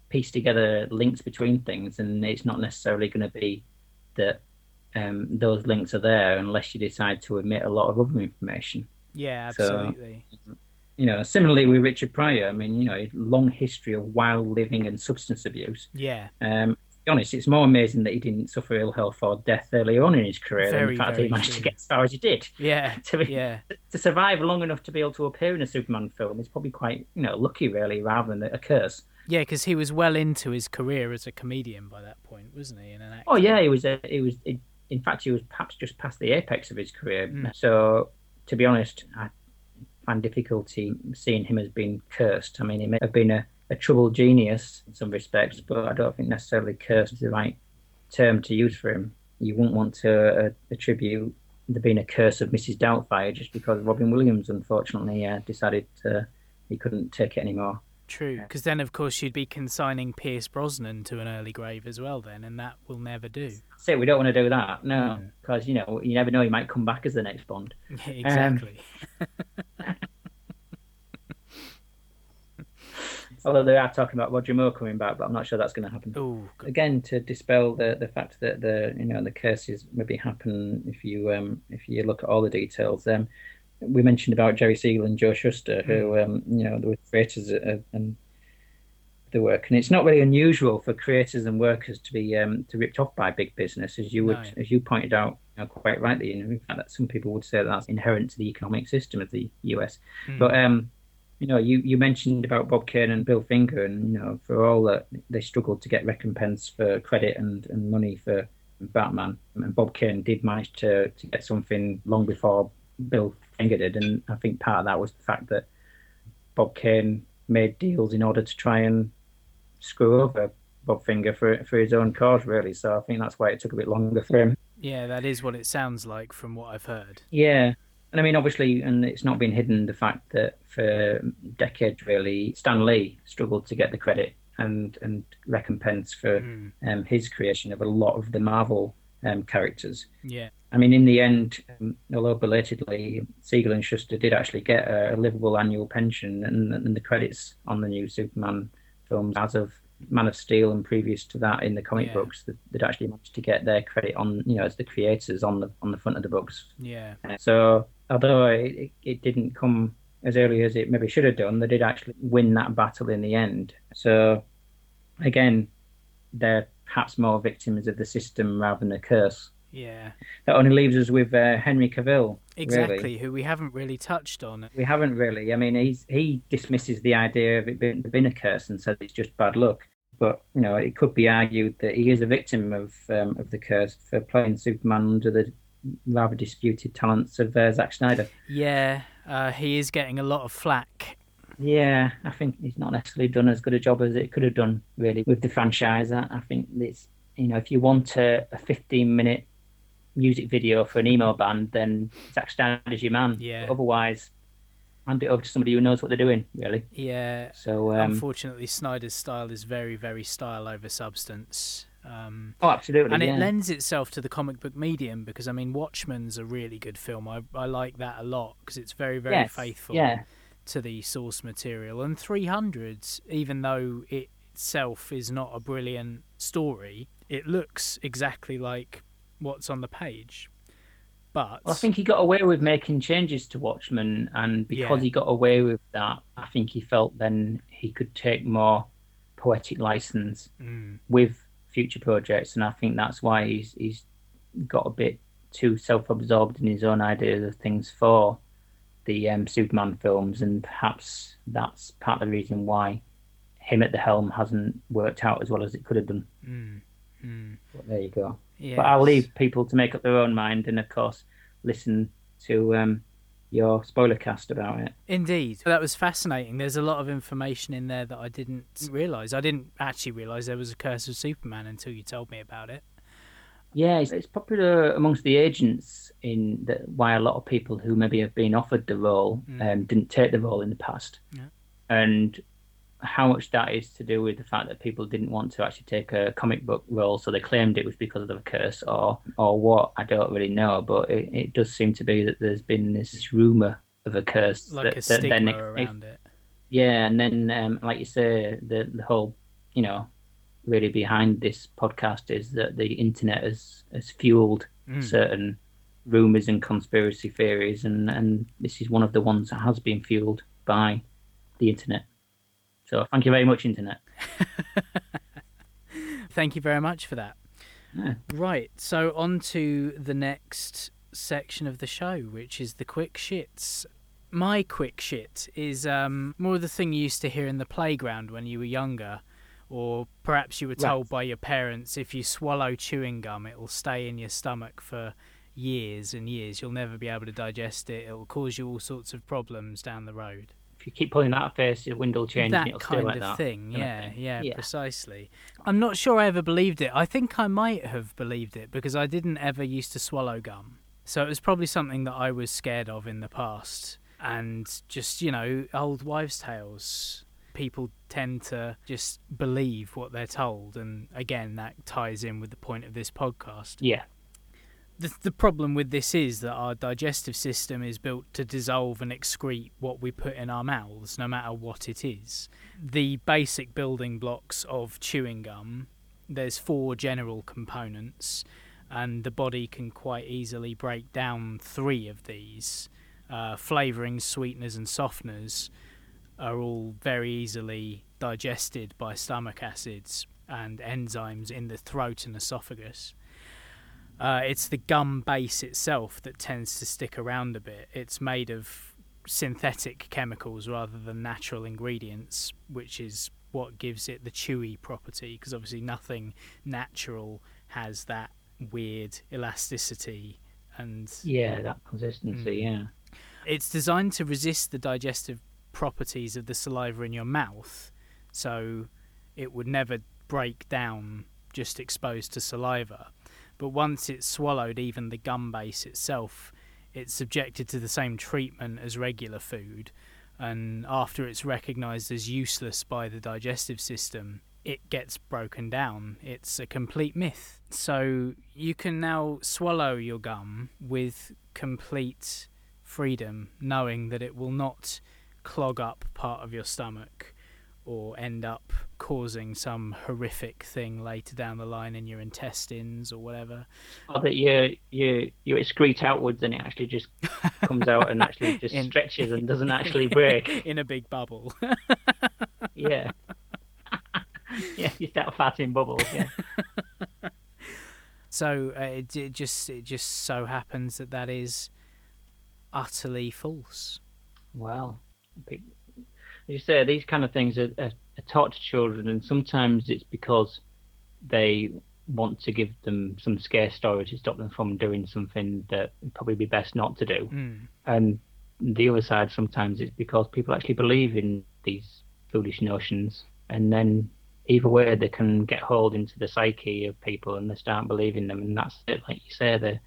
[SPEAKER 3] piece together links between things, and it's not necessarily going to be that um, those links are there unless you decide to omit a lot of other information.
[SPEAKER 1] Yeah,
[SPEAKER 3] So-
[SPEAKER 1] absolutely.
[SPEAKER 3] You know, similarly with Richard Pryor, I mean, you know, long history of wild living and substance abuse.
[SPEAKER 1] yeah.
[SPEAKER 3] Um, to be honest, it's more amazing that he didn't suffer ill health or death early on in his career than
[SPEAKER 1] Very,
[SPEAKER 3] the fact that he managed
[SPEAKER 1] true.
[SPEAKER 3] to get as far as he did.
[SPEAKER 1] Yeah. <laughs>
[SPEAKER 3] To be-
[SPEAKER 1] Yeah.
[SPEAKER 3] to survive long enough to be able to appear in a Superman film is probably quite, you know, lucky really, rather than a curse.
[SPEAKER 1] Yeah, because he was well into his career as a comedian by that point, wasn't he? And an actor.
[SPEAKER 3] Oh yeah, he was. A, he was. In fact, he was perhaps just past the apex of his career.
[SPEAKER 1] Mm.
[SPEAKER 3] So, to be honest, I find difficulty seeing him as being cursed. I mean, he may have been a, a troubled genius in some respects, but I don't think necessarily cursed is the right term to use for him. You wouldn't want to uh, attribute there being a curse of Mrs. Doubtfire just because Robin Williams, unfortunately, uh, decided uh, he couldn't take it anymore.
[SPEAKER 1] True, because then of course you'd be consigning Pierce Brosnan to an early grave as well, then, and that will never do.
[SPEAKER 3] Say we don't want to do that, no, because you know you never know he might come back as the next Bond. <laughs>
[SPEAKER 1] exactly. <laughs>
[SPEAKER 3] Although they are talking about Roger Moore coming back, but I'm not sure that's going to happen.
[SPEAKER 1] oh, God.
[SPEAKER 3] Again, to dispel the, the fact that the you know the curses maybe happen if you um, if you look at all the details. Um, we mentioned about Jerry Siegel and Joe Shuster, who um, you know were creators of, and the work, and it's not really unusual for creators and workers to be um, to ripped off by big business, as you would
[SPEAKER 1] No.
[SPEAKER 3] as you pointed out you know, quite rightly. You in fact, that some people would say that's inherent to the economic system of the US.
[SPEAKER 1] Hmm.
[SPEAKER 3] But um, you know, you, you mentioned about Bob Kane and Bill Finger, and you know, for all that they struggled to get recompense for credit and, and money for Batman, and Bob Kane did manage to, to get something long before Bill Finger did, and I think part of that was the fact that Bob Kane made deals in order to try and screw over Bob Finger for for his own cause, really. So I think that's why it took a bit longer for him.
[SPEAKER 1] yeah, that is what it sounds like from what I've heard.
[SPEAKER 3] Yeah. And I mean, obviously, and it's not been hidden the fact that for decades, really, Stan Lee struggled to get the credit and, and recompense for
[SPEAKER 1] Mm.
[SPEAKER 3] um, his creation of a lot of the Marvel um, characters.
[SPEAKER 1] Yeah,
[SPEAKER 3] I mean, in the end, um, although belatedly, Siegel and Shuster did actually get a, a livable annual pension, and, and the credits on the new Superman films, as of Man of Steel and previous to that in the comic
[SPEAKER 1] Yeah.
[SPEAKER 3] books, that they'd actually managed to get their credit on, you know, as the creators on the on the front of the books.
[SPEAKER 1] yeah,
[SPEAKER 3] So although it, it, it didn't come as early as it maybe should have done, they did actually win that battle in the end. So again, they're perhaps more victims of the system rather than a curse.
[SPEAKER 1] yeah.
[SPEAKER 3] That only leaves us with uh, Henry Cavill.
[SPEAKER 1] Exactly,
[SPEAKER 3] Really.
[SPEAKER 1] who we haven't really touched on.
[SPEAKER 3] We haven't really. I mean, he's he dismisses the idea of it being, being a curse and says it's just bad luck. But you know, it could be argued that he is a victim of um, of the curse for playing Superman under the rather disputed talents of uh, Zack Snyder.
[SPEAKER 1] Yeah, uh, he is getting a lot of flack.
[SPEAKER 3] Yeah, I think he's not necessarily done as good a job as it could have done, really, with the franchise. I I think it's, you know, if you want a, a 15 minute music video for an emo band, then Zack Snyder's your man.
[SPEAKER 1] Yeah.
[SPEAKER 3] But otherwise, hand it over to somebody who knows what they're doing, really.
[SPEAKER 1] Yeah,
[SPEAKER 3] So, um,
[SPEAKER 1] unfortunately, Snyder's style is very, very style over substance. Um,
[SPEAKER 3] oh, absolutely.
[SPEAKER 1] and
[SPEAKER 3] yeah.
[SPEAKER 1] it lends itself to the comic book medium because I mean, Watchmen's a really good film. I I like that a lot because it's very, very
[SPEAKER 3] Yes,
[SPEAKER 1] faithful
[SPEAKER 3] Yeah,
[SPEAKER 1] to the source material. And 300s, even though it itself is not a brilliant story, it looks exactly like what's on the page. But
[SPEAKER 3] Well, I think he got away with making changes to Watchmen, and because
[SPEAKER 1] Yeah.
[SPEAKER 3] he got away with that, I think he felt then he could take more poetic license
[SPEAKER 1] Mm,
[SPEAKER 3] with future projects, and I think that's why he's he's got a bit too self-absorbed in his own ideas of things for the um, Superman films, and perhaps that's part of the reason why him at the helm hasn't worked out as well as it could have done.
[SPEAKER 1] mm, mm.
[SPEAKER 3] But there you go.
[SPEAKER 1] Yes.
[SPEAKER 3] But I'll leave people to make up their own mind, and of course, listen to um, your spoiler cast about it.
[SPEAKER 1] Indeed. That was fascinating. There's a lot of information in there that I didn't realise. I didn't actually realise there was a Curse of Superman until you told me about it.
[SPEAKER 3] Yeah, it's, it's popular amongst the agents in that why a lot of people who maybe have been offered the role
[SPEAKER 1] Mm.
[SPEAKER 3] um, didn't take the role in the past,
[SPEAKER 1] Yeah.
[SPEAKER 3] and how much that is to do with the fact that people didn't want to actually take a comic book role, so they claimed it was because of the curse, or or what I don't really know, but it, it does seem to be that there's been this rumor of a curse
[SPEAKER 1] Like
[SPEAKER 3] that,
[SPEAKER 1] a
[SPEAKER 3] that then if-
[SPEAKER 1] around it.
[SPEAKER 3] Yeah, and then um, like you say, the the whole you know really behind this podcast is that the internet has has fueled
[SPEAKER 1] Mm.
[SPEAKER 3] certain rumors and conspiracy theories, and and this is one of the ones that has been fueled by the internet. So thank you very much, internet. <laughs>
[SPEAKER 1] Thank you very much for that.
[SPEAKER 3] Yeah.
[SPEAKER 1] Right, so on to the next section of the show, which is the quick shits. My quick shit is um, more of the thing you used to hear in the playground when you were younger, or perhaps you were told
[SPEAKER 3] Right.
[SPEAKER 1] by your parents if you swallow chewing gum, it will stay in your stomach for years and years. You'll never be able to digest it. It will cause you all sorts of problems down the road
[SPEAKER 3] If you keep pulling that face, your wind will change. and
[SPEAKER 1] that
[SPEAKER 3] it'll stay
[SPEAKER 1] kind
[SPEAKER 3] like
[SPEAKER 1] of
[SPEAKER 3] that.
[SPEAKER 1] thing. Yeah,
[SPEAKER 3] thing.
[SPEAKER 1] yeah,
[SPEAKER 3] Yeah.
[SPEAKER 1] precisely. I'm not sure I ever believed it. I think I might have believed it because I didn't ever used to swallow gum. So it was probably something that I was scared of in the past. And just, you know, old wives' tales. People tend to just believe what they're told. And again, that ties in with the point of this podcast
[SPEAKER 3] Yeah,
[SPEAKER 1] the, the problem with this is that our digestive system is built to dissolve and excrete what we put in our mouths, no matter what it is. The basic building blocks of chewing gum, there's four general components, and the body can quite easily break down three of these. Uh, flavorings, sweeteners, and softeners are all very easily digested by stomach acids and enzymes in the throat and esophagus. Uh, it's the gum base itself that tends to stick around a bit. It's made of synthetic chemicals rather than natural ingredients, which is what gives it the chewy property. Because obviously, nothing natural has that weird elasticity and
[SPEAKER 3] yeah, that consistency.
[SPEAKER 1] Mm.
[SPEAKER 3] Yeah,
[SPEAKER 1] it's designed to resist the digestive properties of the saliva in your mouth, so it would never break down just exposed to saliva. But once it's swallowed, even the gum base itself, it's subjected to the same treatment as regular food. And after it's recognized as useless by the digestive system, it gets broken down. It's a complete myth. So you can now swallow your gum with complete freedom, knowing that it will not clog up part of your stomach or end up causing some horrific thing later down the line in your intestines or whatever.
[SPEAKER 3] or that you you you excrete outwards and it actually just comes out and actually just <laughs>
[SPEAKER 1] In-
[SPEAKER 3] stretches and doesn't actually break. <laughs>
[SPEAKER 1] in a big bubble. <laughs>
[SPEAKER 3] Yeah. yeah, you start farting bubbles. Yeah.
[SPEAKER 1] so uh, it, it just it just so happens that that is utterly false.
[SPEAKER 3] Well, you say, these kind of things are, are, are taught to children, and sometimes it's because they want to give them some scare story to stop them from doing something that would probably be best not to do.
[SPEAKER 1] Mm.
[SPEAKER 3] And the other side sometimes it's because people actually believe in these foolish notions, and then either way they can get hold into the psyche of people and they start believing them, and that's it. Like you say, they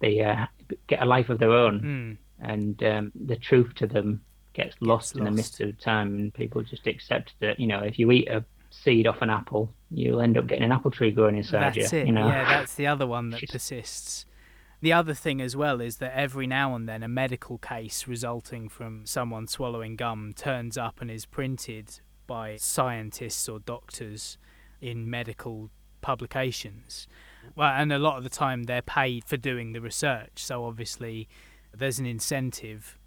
[SPEAKER 3] they uh, get a life of their own,
[SPEAKER 1] Mm.
[SPEAKER 3] and um, the truth to them gets lost in the
[SPEAKER 1] lost.
[SPEAKER 3] midst of time, and people just accept that you know if you eat a seed off an apple, you'll end up getting an apple tree growing inside
[SPEAKER 1] That's
[SPEAKER 3] you.
[SPEAKER 1] it.
[SPEAKER 3] You know,
[SPEAKER 1] Yeah, that's the other one that persists. The other thing as well is that every now and then a medical case resulting from someone swallowing gum turns up and is printed by scientists or doctors in medical publications. Well, and a lot of the time they're paid for doing the research, so obviously there's an incentive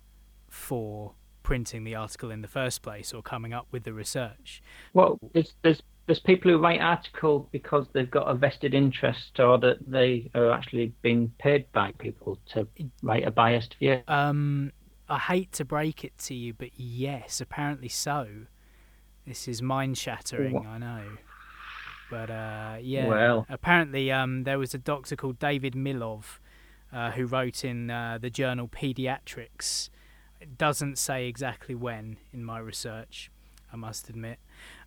[SPEAKER 1] for printing the article in the first place or coming up with the research.
[SPEAKER 3] Well, there's there's there's people who write articles because they've got a vested interest or that they are actually being paid by people to write a biased view.
[SPEAKER 1] Um, I hate to break it to you, but yes, apparently so. This is mind shattering, I know. But uh, yeah,
[SPEAKER 3] Well.
[SPEAKER 1] apparently um, there was a doctor called David Milov uh, who wrote in uh, the journal Pediatrics. It doesn't say exactly when in my research, I must admit,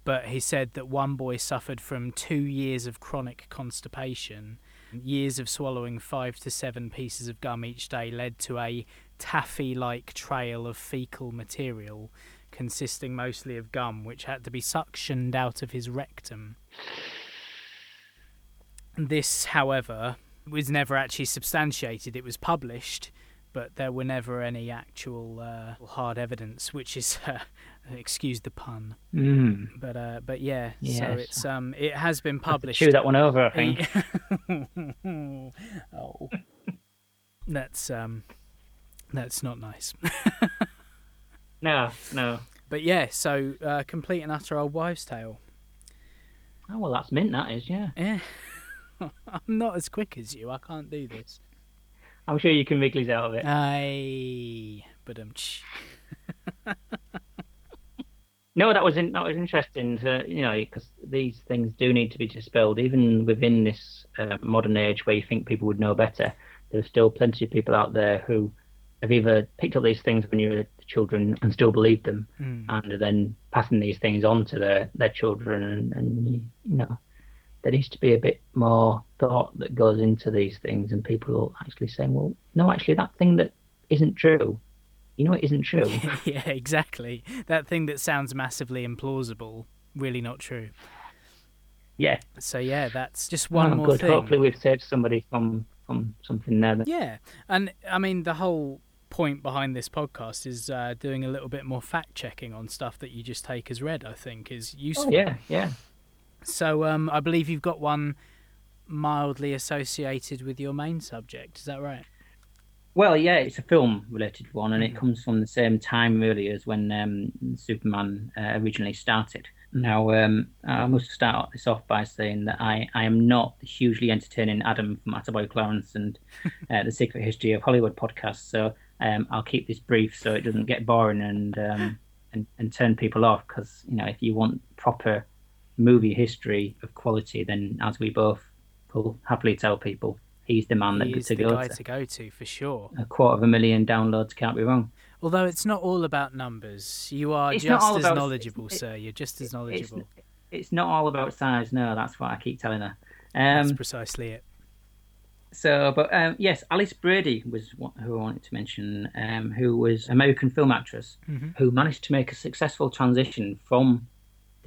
[SPEAKER 1] but he said that one boy suffered from two years of chronic constipation. Years of swallowing five to seven pieces of gum each day led to a taffy like trail of fecal material consisting mostly of gum, which had to be suctioned out of his rectum. This, however, was never actually substantiated. It was published, but there were never any actual uh, hard evidence, which is, <laughs> uh, excuse the pun,
[SPEAKER 3] Mm.
[SPEAKER 1] but uh, but yeah.
[SPEAKER 3] yes.
[SPEAKER 1] So it's um, it has been published.
[SPEAKER 3] chew that one over, I think. <laughs>
[SPEAKER 1] oh, that's um, that's not nice. <laughs>
[SPEAKER 3] No, no.
[SPEAKER 1] But yeah, so uh, complete and utter old wives' tale.
[SPEAKER 3] Oh well, that's mint. That is, yeah.
[SPEAKER 1] Yeah, I'm not as quick as you. I can't do this.
[SPEAKER 3] I'm sure you can wrigglies out of it.
[SPEAKER 1] I but um,
[SPEAKER 3] No, that was in, that was interesting. To, you know, because these things do need to be dispelled, even within this uh, modern age where you think people would know better. There's still plenty of people out there who have either picked up these things when you were children and still believe them,
[SPEAKER 1] Mm.
[SPEAKER 3] and are then passing these things on to their their children. And, and you know, there needs to be a bit more thought that goes into these things, and people are actually saying, "Well, no, actually, that thing that isn't true." You know, it isn't <laughs> true.
[SPEAKER 1] yeah, exactly. That thing that sounds massively implausible, really not true.
[SPEAKER 3] yeah.
[SPEAKER 1] So yeah, that's just one
[SPEAKER 3] Oh,
[SPEAKER 1] more
[SPEAKER 3] good.
[SPEAKER 1] thing.
[SPEAKER 3] Hopefully, we've saved somebody from from something there. That,
[SPEAKER 1] Yeah, and I mean the whole point behind this podcast is uh, doing a little bit more fact checking on stuff that you just take as read. I think is useful.
[SPEAKER 3] oh, yeah, yeah.
[SPEAKER 1] So um, I believe you've got one mildly associated with your main subject. Is that right?
[SPEAKER 3] Well, yeah, it's a film-related one, and it
[SPEAKER 1] Mhm.
[SPEAKER 3] comes from the same time really as when um, Superman uh, originally started. Now, um, I must start this off by saying that I, I am not the hugely entertaining Adam from Attaboy Clarence and <laughs> uh, the Secret History of Hollywood podcast, so um, I'll keep this brief so it doesn't get boring and um, and, and turn people off. Because you know, if you want proper movie history of quality, then as we both will happily tell people, he's the man that
[SPEAKER 1] he is
[SPEAKER 3] to
[SPEAKER 1] the
[SPEAKER 3] go
[SPEAKER 1] guy
[SPEAKER 3] to
[SPEAKER 1] to go to for sure.
[SPEAKER 3] a quarter of a million downloads can't be wrong.
[SPEAKER 1] Although it's not all about numbers. You are
[SPEAKER 3] It's
[SPEAKER 1] just as
[SPEAKER 3] about-
[SPEAKER 1] knowledgeable,
[SPEAKER 3] it's-
[SPEAKER 1] sir. You're just as knowledgeable.
[SPEAKER 3] it's not all about size, no, that's what I keep telling her.
[SPEAKER 1] That's
[SPEAKER 3] Um,
[SPEAKER 1] precisely it.
[SPEAKER 3] so, but um, yes, Alice Brady was who I wanted to mention, um, who was American film actress
[SPEAKER 1] Mhm.
[SPEAKER 3] who managed to make a successful transition from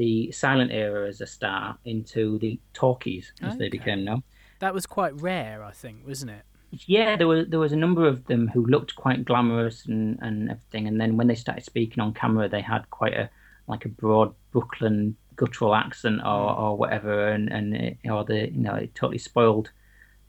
[SPEAKER 3] the silent era as a star into the talkies, as they became known.
[SPEAKER 1] That was quite rare, I think, wasn't it?
[SPEAKER 3] Yeah, there was there was a number of them who looked quite glamorous and, and everything, and then when they started speaking on camera, they had quite a like a broad Brooklyn guttural accent or, hmm. or whatever, and and it, or the you know it totally spoiled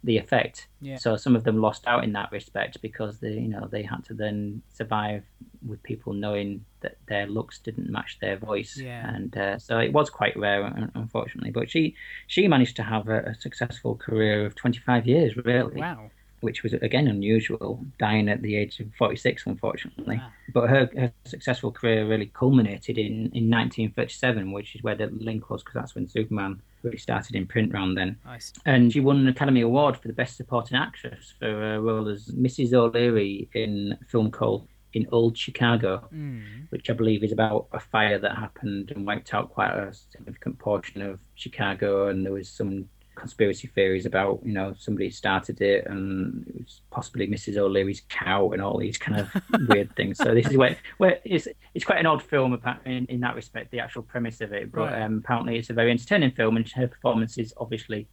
[SPEAKER 3] the effect.
[SPEAKER 1] Yeah.
[SPEAKER 3] So some of them lost out in that respect because they you know they had to then survive with people knowing that their looks didn't match their voice,
[SPEAKER 1] Yeah.
[SPEAKER 3] and uh, so it was quite rare, unfortunately. But she she managed to have a, a successful career of 25 years, really
[SPEAKER 1] Wow.
[SPEAKER 3] which was again unusual, dying at the age of 46, unfortunately.
[SPEAKER 1] Wow.
[SPEAKER 3] But her, her successful career really culminated in, in 1937, which is where the link was, because that's when Superman really started in print round then.
[SPEAKER 1] Nice.
[SPEAKER 3] And she won an Academy Award for the Best Supporting Actress for her role as Mrs. O'Leary in a film called In Old Chicago,
[SPEAKER 1] Mm.
[SPEAKER 3] which I believe is about a fire that happened and wiped out quite a significant portion of Chicago. And there was some conspiracy theories about, you know, somebody started it and it was possibly Mrs. O'Leary's cow and all these kind of <laughs> weird things. So this is where, where it's, it's quite an odd film in, in that respect, the actual premise of it. But
[SPEAKER 1] Right.
[SPEAKER 3] um, apparently it's a very entertaining film and her performance is obviously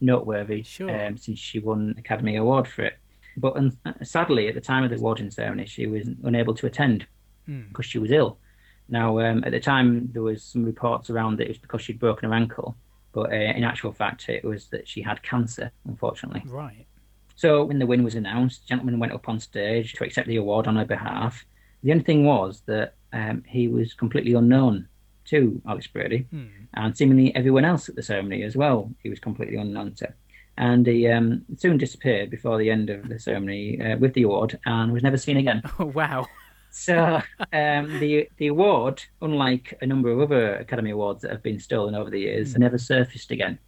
[SPEAKER 3] noteworthy
[SPEAKER 1] Sure.
[SPEAKER 3] um, since she won an Academy Award for it. But um, sadly, at the time of the awarding ceremony, she was unable to attend
[SPEAKER 1] Mm.
[SPEAKER 3] because she was ill. Now, um, at the time, there was some reports around that it was because she'd broken her ankle, but uh, in actual fact, it was that she had cancer, unfortunately.
[SPEAKER 1] Right.
[SPEAKER 3] So when the win was announced, the gentleman went up on stage to accept the award on her behalf. The only thing was that um, he was completely unknown to Alice Brady,
[SPEAKER 1] Mm.
[SPEAKER 3] and seemingly everyone else at the ceremony as well. He was completely unknown to. And he um, soon disappeared before the end of the ceremony uh, with the award and was never seen again.
[SPEAKER 1] Oh, <laughs> wow.
[SPEAKER 3] So um, the the award, unlike a number of other Academy Awards that have been stolen over the years, never surfaced again,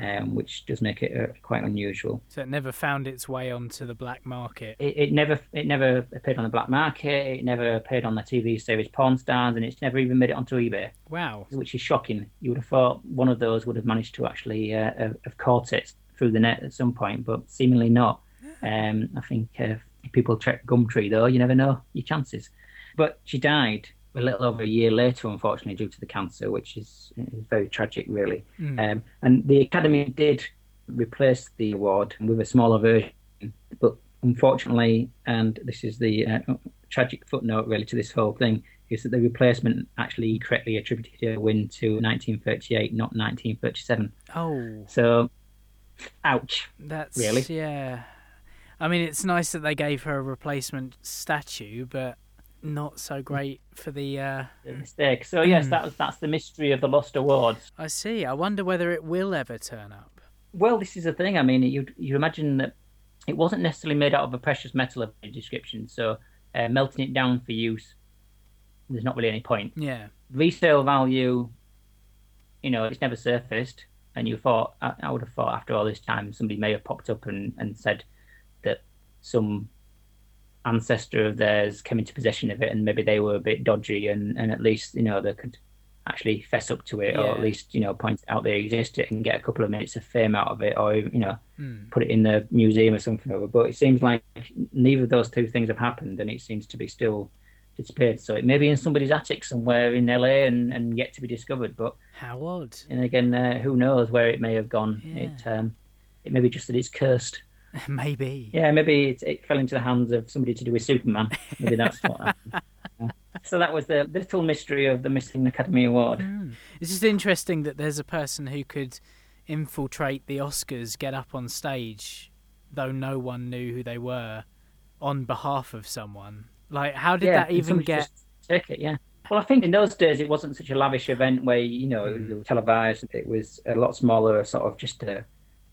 [SPEAKER 3] um, which does make it uh, quite unusual.
[SPEAKER 1] So it never found its way onto the black market.
[SPEAKER 3] It, it never it never appeared on the black market. It never appeared on the TV series Pawn Stars, and it's never even made it onto eBay,
[SPEAKER 1] Wow.
[SPEAKER 3] which is shocking. You would have thought one of those would have managed to actually uh, have caught it through the net at some point, but seemingly not. Um, I think uh, people check Gumtree though, you never know your chances. But she died a little over a year later, unfortunately, due to the cancer, which is, is very tragic, really.
[SPEAKER 1] Mm.
[SPEAKER 3] Um, and the Academy did replace the award with a smaller version, but unfortunately, and this is the uh, tragic footnote really to this whole thing, is that the replacement actually correctly attributed a win to 1938, not 1937.
[SPEAKER 1] Oh,
[SPEAKER 3] So, ouch.
[SPEAKER 1] that's
[SPEAKER 3] Really?
[SPEAKER 1] yeah. I mean, it's nice that they gave her a replacement statue, but not so great for the. Uh,
[SPEAKER 3] The mistake. So yes,
[SPEAKER 1] Mm.
[SPEAKER 3] that was that's the mystery of the lost awards.
[SPEAKER 1] I see. I wonder whether it will ever turn up.
[SPEAKER 3] Well, this is the thing. I mean, you you imagine that it wasn't necessarily made out of a precious metal of the description, so uh, melting it down for use, there's not really any point.
[SPEAKER 1] Yeah.
[SPEAKER 3] Resale value, you know, it's never surfaced, and you thought I, I would have thought after all this time somebody may have popped up and, and said some ancestor of theirs came into possession of it, and maybe they were a bit dodgy, and, and at least you know they could actually fess up to it, or at least you know point out they existed and get a couple of minutes of fame out of it, or you know
[SPEAKER 1] Mm.
[SPEAKER 3] put it in the museum or something. But it seems like neither of those two things have happened, and it seems to be still disappeared. So it may be in somebody's attic somewhere in LA and, and yet to be discovered. But
[SPEAKER 1] How odd.
[SPEAKER 3] and again, uh, who knows where it may have gone?
[SPEAKER 1] Yeah.
[SPEAKER 3] It um, it may be just that it's cursed. <laughs>
[SPEAKER 1] Maybe.
[SPEAKER 3] Yeah, maybe it, it fell into the hands of somebody to do with Superman. Maybe that's what happened. <laughs> Yeah. So that was the little mystery of the missing Academy Award.
[SPEAKER 1] Mm. It's just interesting that there's a person who could infiltrate the Oscars, get up on stage, though no one knew who they were, on behalf of someone. Like, how did
[SPEAKER 3] yeah,
[SPEAKER 1] that even get?
[SPEAKER 3] take it? Yeah. Well, I think in those days it wasn't such a lavish event where you know
[SPEAKER 1] Mm.
[SPEAKER 3] it was televised. It was a lot smaller, sort of just a,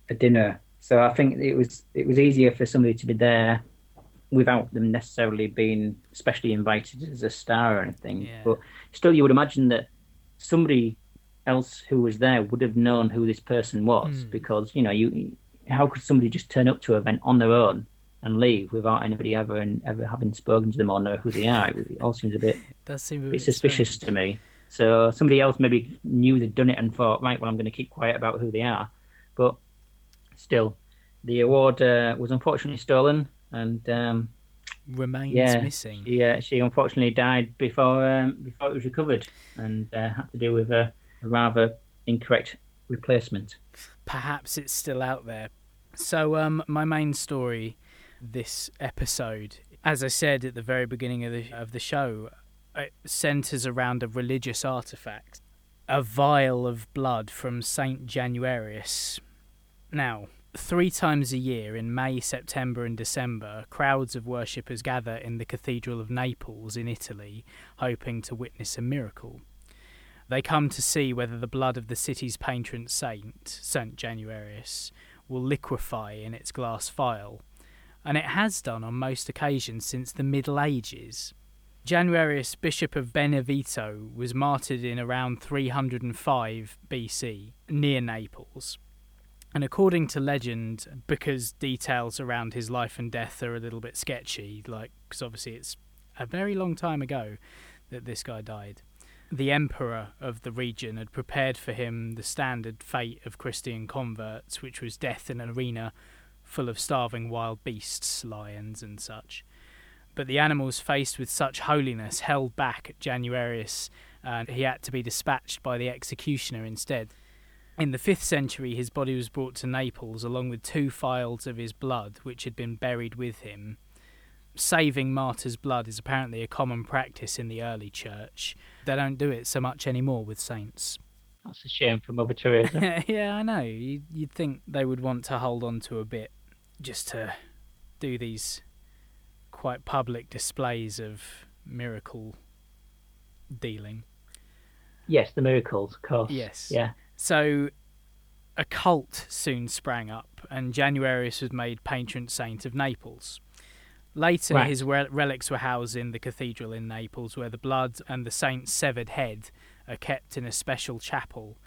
[SPEAKER 3] a dinner. So I think it was it was easier for somebody to be there without them necessarily being specially invited as a star or anything.
[SPEAKER 1] Yeah.
[SPEAKER 3] But still, you would imagine that somebody else who was there would have known who this person was
[SPEAKER 1] Mm.
[SPEAKER 3] because you know you how could somebody just turn up to an event on their own and leave without anybody ever and ever having spoken to them or know who they are? It all seems a bit <laughs>
[SPEAKER 1] does seem a
[SPEAKER 3] bit
[SPEAKER 1] bit
[SPEAKER 3] suspicious
[SPEAKER 1] strange.
[SPEAKER 3] to me. So somebody else maybe knew they'd done it and thought, right, well, I'm going to keep quiet about who they are. But still, the award uh, was unfortunately stolen, and um,
[SPEAKER 1] Remains
[SPEAKER 3] Yeah.
[SPEAKER 1] missing.
[SPEAKER 3] she, uh, she unfortunately died before um, before it was recovered, and uh, had to do with a, a rather incorrect replacement.
[SPEAKER 1] Perhaps it's still out there. So, um, my main story this episode, as I said at the very beginning of the of the show, it centres around a religious artifact, a vial of blood from Saint Januarius. Now, three times a year in May, September, and December, crowds of worshippers gather in the Cathedral of Naples in Italy, hoping to witness a miracle. They come to see whether the blood of the city's patron saint, Saint Januarius, will liquefy in its glass vial, and it has done on most occasions since the Middle Ages. Januarius, Bishop of Benevento, was martyred in around 305 BC near Naples. And according to legend, because details around his life and death are a little bit sketchy, like, because obviously it's a very long time ago that this guy died, the emperor of the region had prepared for him the standard fate of Christian converts, which was death in an arena full of starving wild beasts, lions, and such. But the animals faced with such holiness held back Januarius, and he had to be dispatched by the executioner instead. In the 5th century, his body was brought to Naples along with two phials of his blood, which had been buried with him. Saving martyrs' blood is apparently a common practice in the early church. They don't do it so much anymore with saints.
[SPEAKER 3] That's a shame for Mother Teresa. <laughs>
[SPEAKER 1] yeah, I know. You'd, you'd think they would want to hold on to a bit just to do these quite public displays of miracle dealing.
[SPEAKER 3] Yes, the miracles, of course.
[SPEAKER 1] Yes.
[SPEAKER 3] Yeah.
[SPEAKER 1] So a cult soon sprang up, and Januarius was made patron saint of Naples. Later,
[SPEAKER 3] Right.
[SPEAKER 1] his rel- relics were housed in the cathedral in Naples, where the blood and the saint's severed head are kept in a special chapel.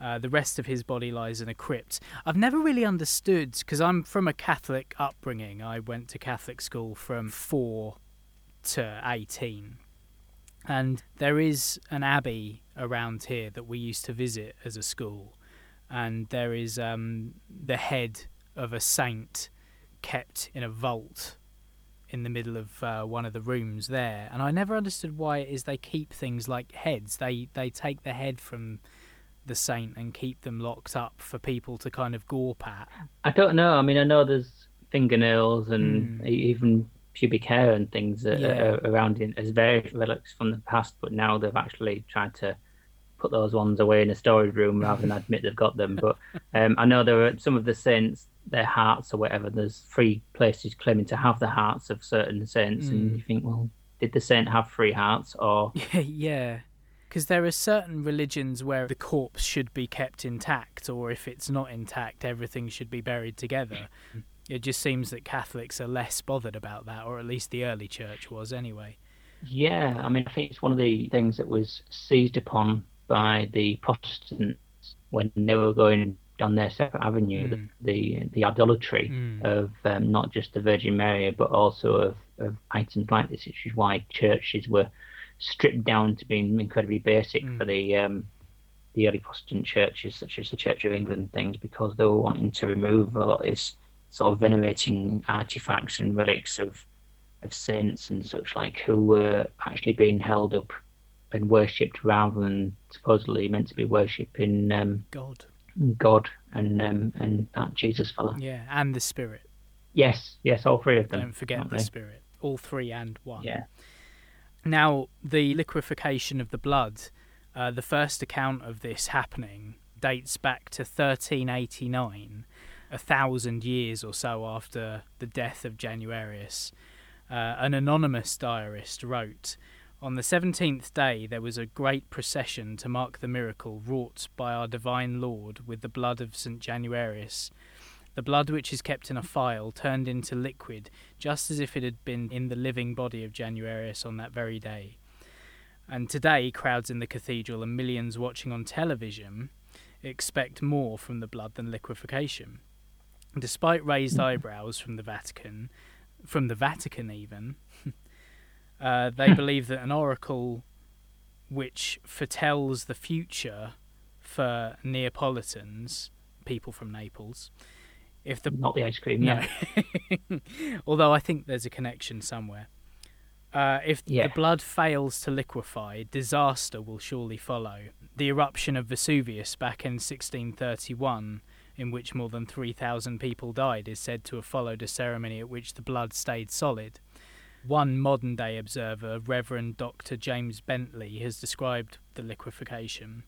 [SPEAKER 1] Uh, the rest of his body lies in a crypt. I've never really understood because I'm from a Catholic upbringing. I went to Catholic school from four to eighteen, and there is an abbey around here that we used to visit as a school, and there is um, the head of a saint kept in a vault in the middle of uh, one of the rooms there, and I never understood why it is they keep things like heads. They they take the head from the saint and keep them locked up for people to kind of gawp at.
[SPEAKER 3] I don't know. I mean, I know there's fingernails and e- even pubic hair and things that
[SPEAKER 1] Yeah.
[SPEAKER 3] around in, as various relics from the past, but now they've actually tried to put those ones away in a storage room rather than <laughs> admit they've got them. But um, I know there are some of the saints, their hearts or whatever. There's three places claiming to have the hearts of certain saints, and
[SPEAKER 1] Hmm.
[SPEAKER 3] you think, well, did the saint have three hearts, or <laughs>
[SPEAKER 1] yeah. Because there are certain religions where the corpse should be kept intact, or if it's not intact, everything should be buried together. It just seems that Catholics are less bothered about that, or at least the early church was anyway.
[SPEAKER 3] Yeah, I mean, I think it's one of the things that was seized upon by the Protestants when they were going down their separate avenue,
[SPEAKER 1] Mm.
[SPEAKER 3] the, the the idolatry
[SPEAKER 1] Mm.
[SPEAKER 3] of um, not just the Virgin Mary, but also of, of items like this, which is why churches were stripped down to being incredibly basic
[SPEAKER 1] Mm.
[SPEAKER 3] for the um, the early Protestant churches, such as the Church of England things, because they were wanting to remove a lot of this sort of venerating artifacts and relics of of saints and such like who were actually being held up and worshipped rather than supposedly meant to be worshipping um,
[SPEAKER 1] God.
[SPEAKER 3] God and um, and that Jesus fella.
[SPEAKER 1] Yeah, and the Spirit.
[SPEAKER 3] Yes, yes, all three of them.
[SPEAKER 1] Don't forget the
[SPEAKER 3] they?
[SPEAKER 1] Spirit. All three and one.
[SPEAKER 3] Yeah.
[SPEAKER 1] Now, the liquefaction of the blood, uh, the first account of this happening dates back to 1389, a thousand years or so after the death of Januarius. Uh, an anonymous diarist wrote, On the seventeenth day there was a great procession to mark the miracle wrought by our divine Lord with the blood of St. Januarius. The blood which is kept in a phial turned into liquid, just as if it had been in the living body of Januarius on that very day. And today, crowds in the cathedral and millions watching on television expect more from the blood than liquefaction. Despite raised eyebrows from the Vatican, from the Vatican even, <laughs> uh, they <laughs> believe that an oracle which foretells the future for Neapolitans, people from Naples, if the
[SPEAKER 3] Not the ice cream,
[SPEAKER 1] no.
[SPEAKER 3] yeah. <laughs>
[SPEAKER 1] Although I think there's a connection somewhere. Uh, if
[SPEAKER 3] Yeah.
[SPEAKER 1] the blood fails to liquefy, disaster will surely follow. The eruption of Vesuvius back in 1631, in which more than 3,000 people died, is said to have followed a ceremony at which the blood stayed solid. One modern day observer, Reverend Dr. James Bentley, has described the liquefaction.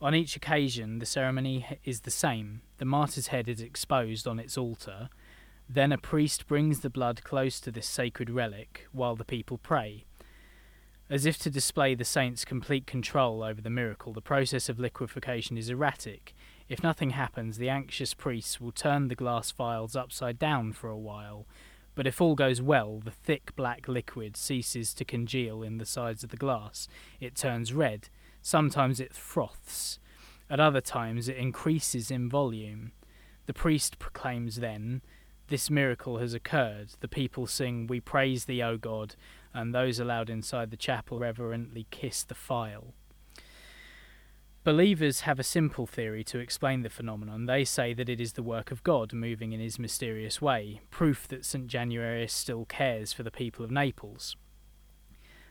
[SPEAKER 1] On each occasion, the ceremony is the same. The martyr's head is exposed on its altar. Then a priest brings the blood close to this sacred relic while the people pray. As if to display the saint's complete control over the miracle, the process of liquefaction is erratic. If nothing happens, the anxious priests will turn the glass vials upside down for a while, But if all goes well, the thick black liquid ceases to congeal in the sides of the glass. It turns red. Sometimes it froths. At other times it increases in volume. The priest proclaims then, This miracle has occurred. The people sing, We praise thee, O God, and those allowed inside the chapel reverently kiss the phial. Believers have a simple theory to explain the phenomenon. They say that it is the work of God moving in his mysterious way, proof that St. Januarius still cares for the people of Naples.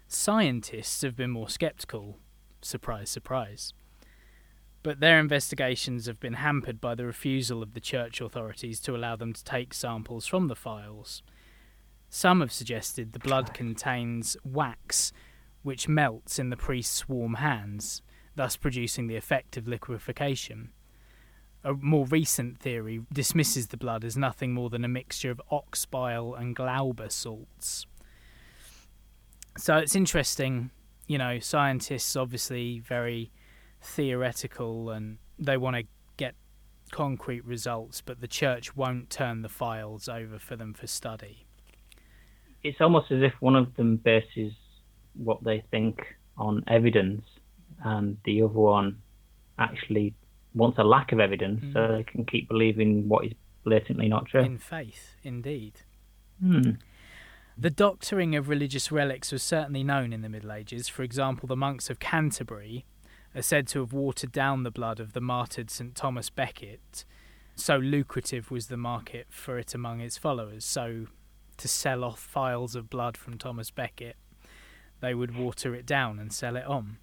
[SPEAKER 1] Scientists have been more sceptical. Surprise, surprise. But their investigations have been hampered by the refusal of the church authorities to allow them to take samples from the phials. Some have suggested the blood contains wax, which melts in the priest's warm hands thus producing the effect of liquefaction. A more recent theory dismisses the blood as nothing more than a mixture of ox bile and glauber salts. So it's interesting, you know, scientists obviously very theoretical and they want to get concrete results, but the church won't turn the phials over for them for study.
[SPEAKER 3] It's almost as if one of them bases what they think on evidence and the other one actually wants a lack of evidence mm. so they can keep believing what is blatantly not true.
[SPEAKER 1] In faith, indeed.
[SPEAKER 3] Hmm.
[SPEAKER 1] The doctoring of religious relics was certainly known in the Middle Ages. For example, the monks of Canterbury are said to have watered down the blood of the martyred St. Thomas Becket. So lucrative was the market for it among its followers. So, to sell off phials of blood from Thomas Becket, they would water it down and sell it on.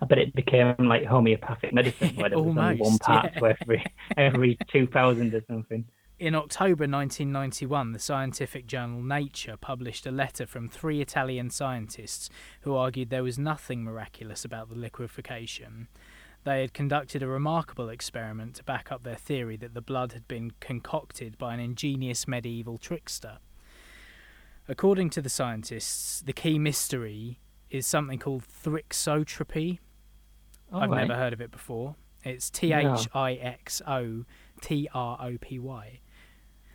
[SPEAKER 3] I bet it became like homeopathic medicine where <laughs> there was only one part yeah. every every two thousand or something.
[SPEAKER 1] In October 1991, the scientific journal Nature published a letter from three Italian scientists who argued there was nothing miraculous about the liquefaction. They had conducted a remarkable experiment to back up their theory that the blood had been concocted by an ingenious medieval trickster. According to the scientists, the key mystery is something called thixotropy. I've right. never heard of it before. It's T H I X O T R O P Y.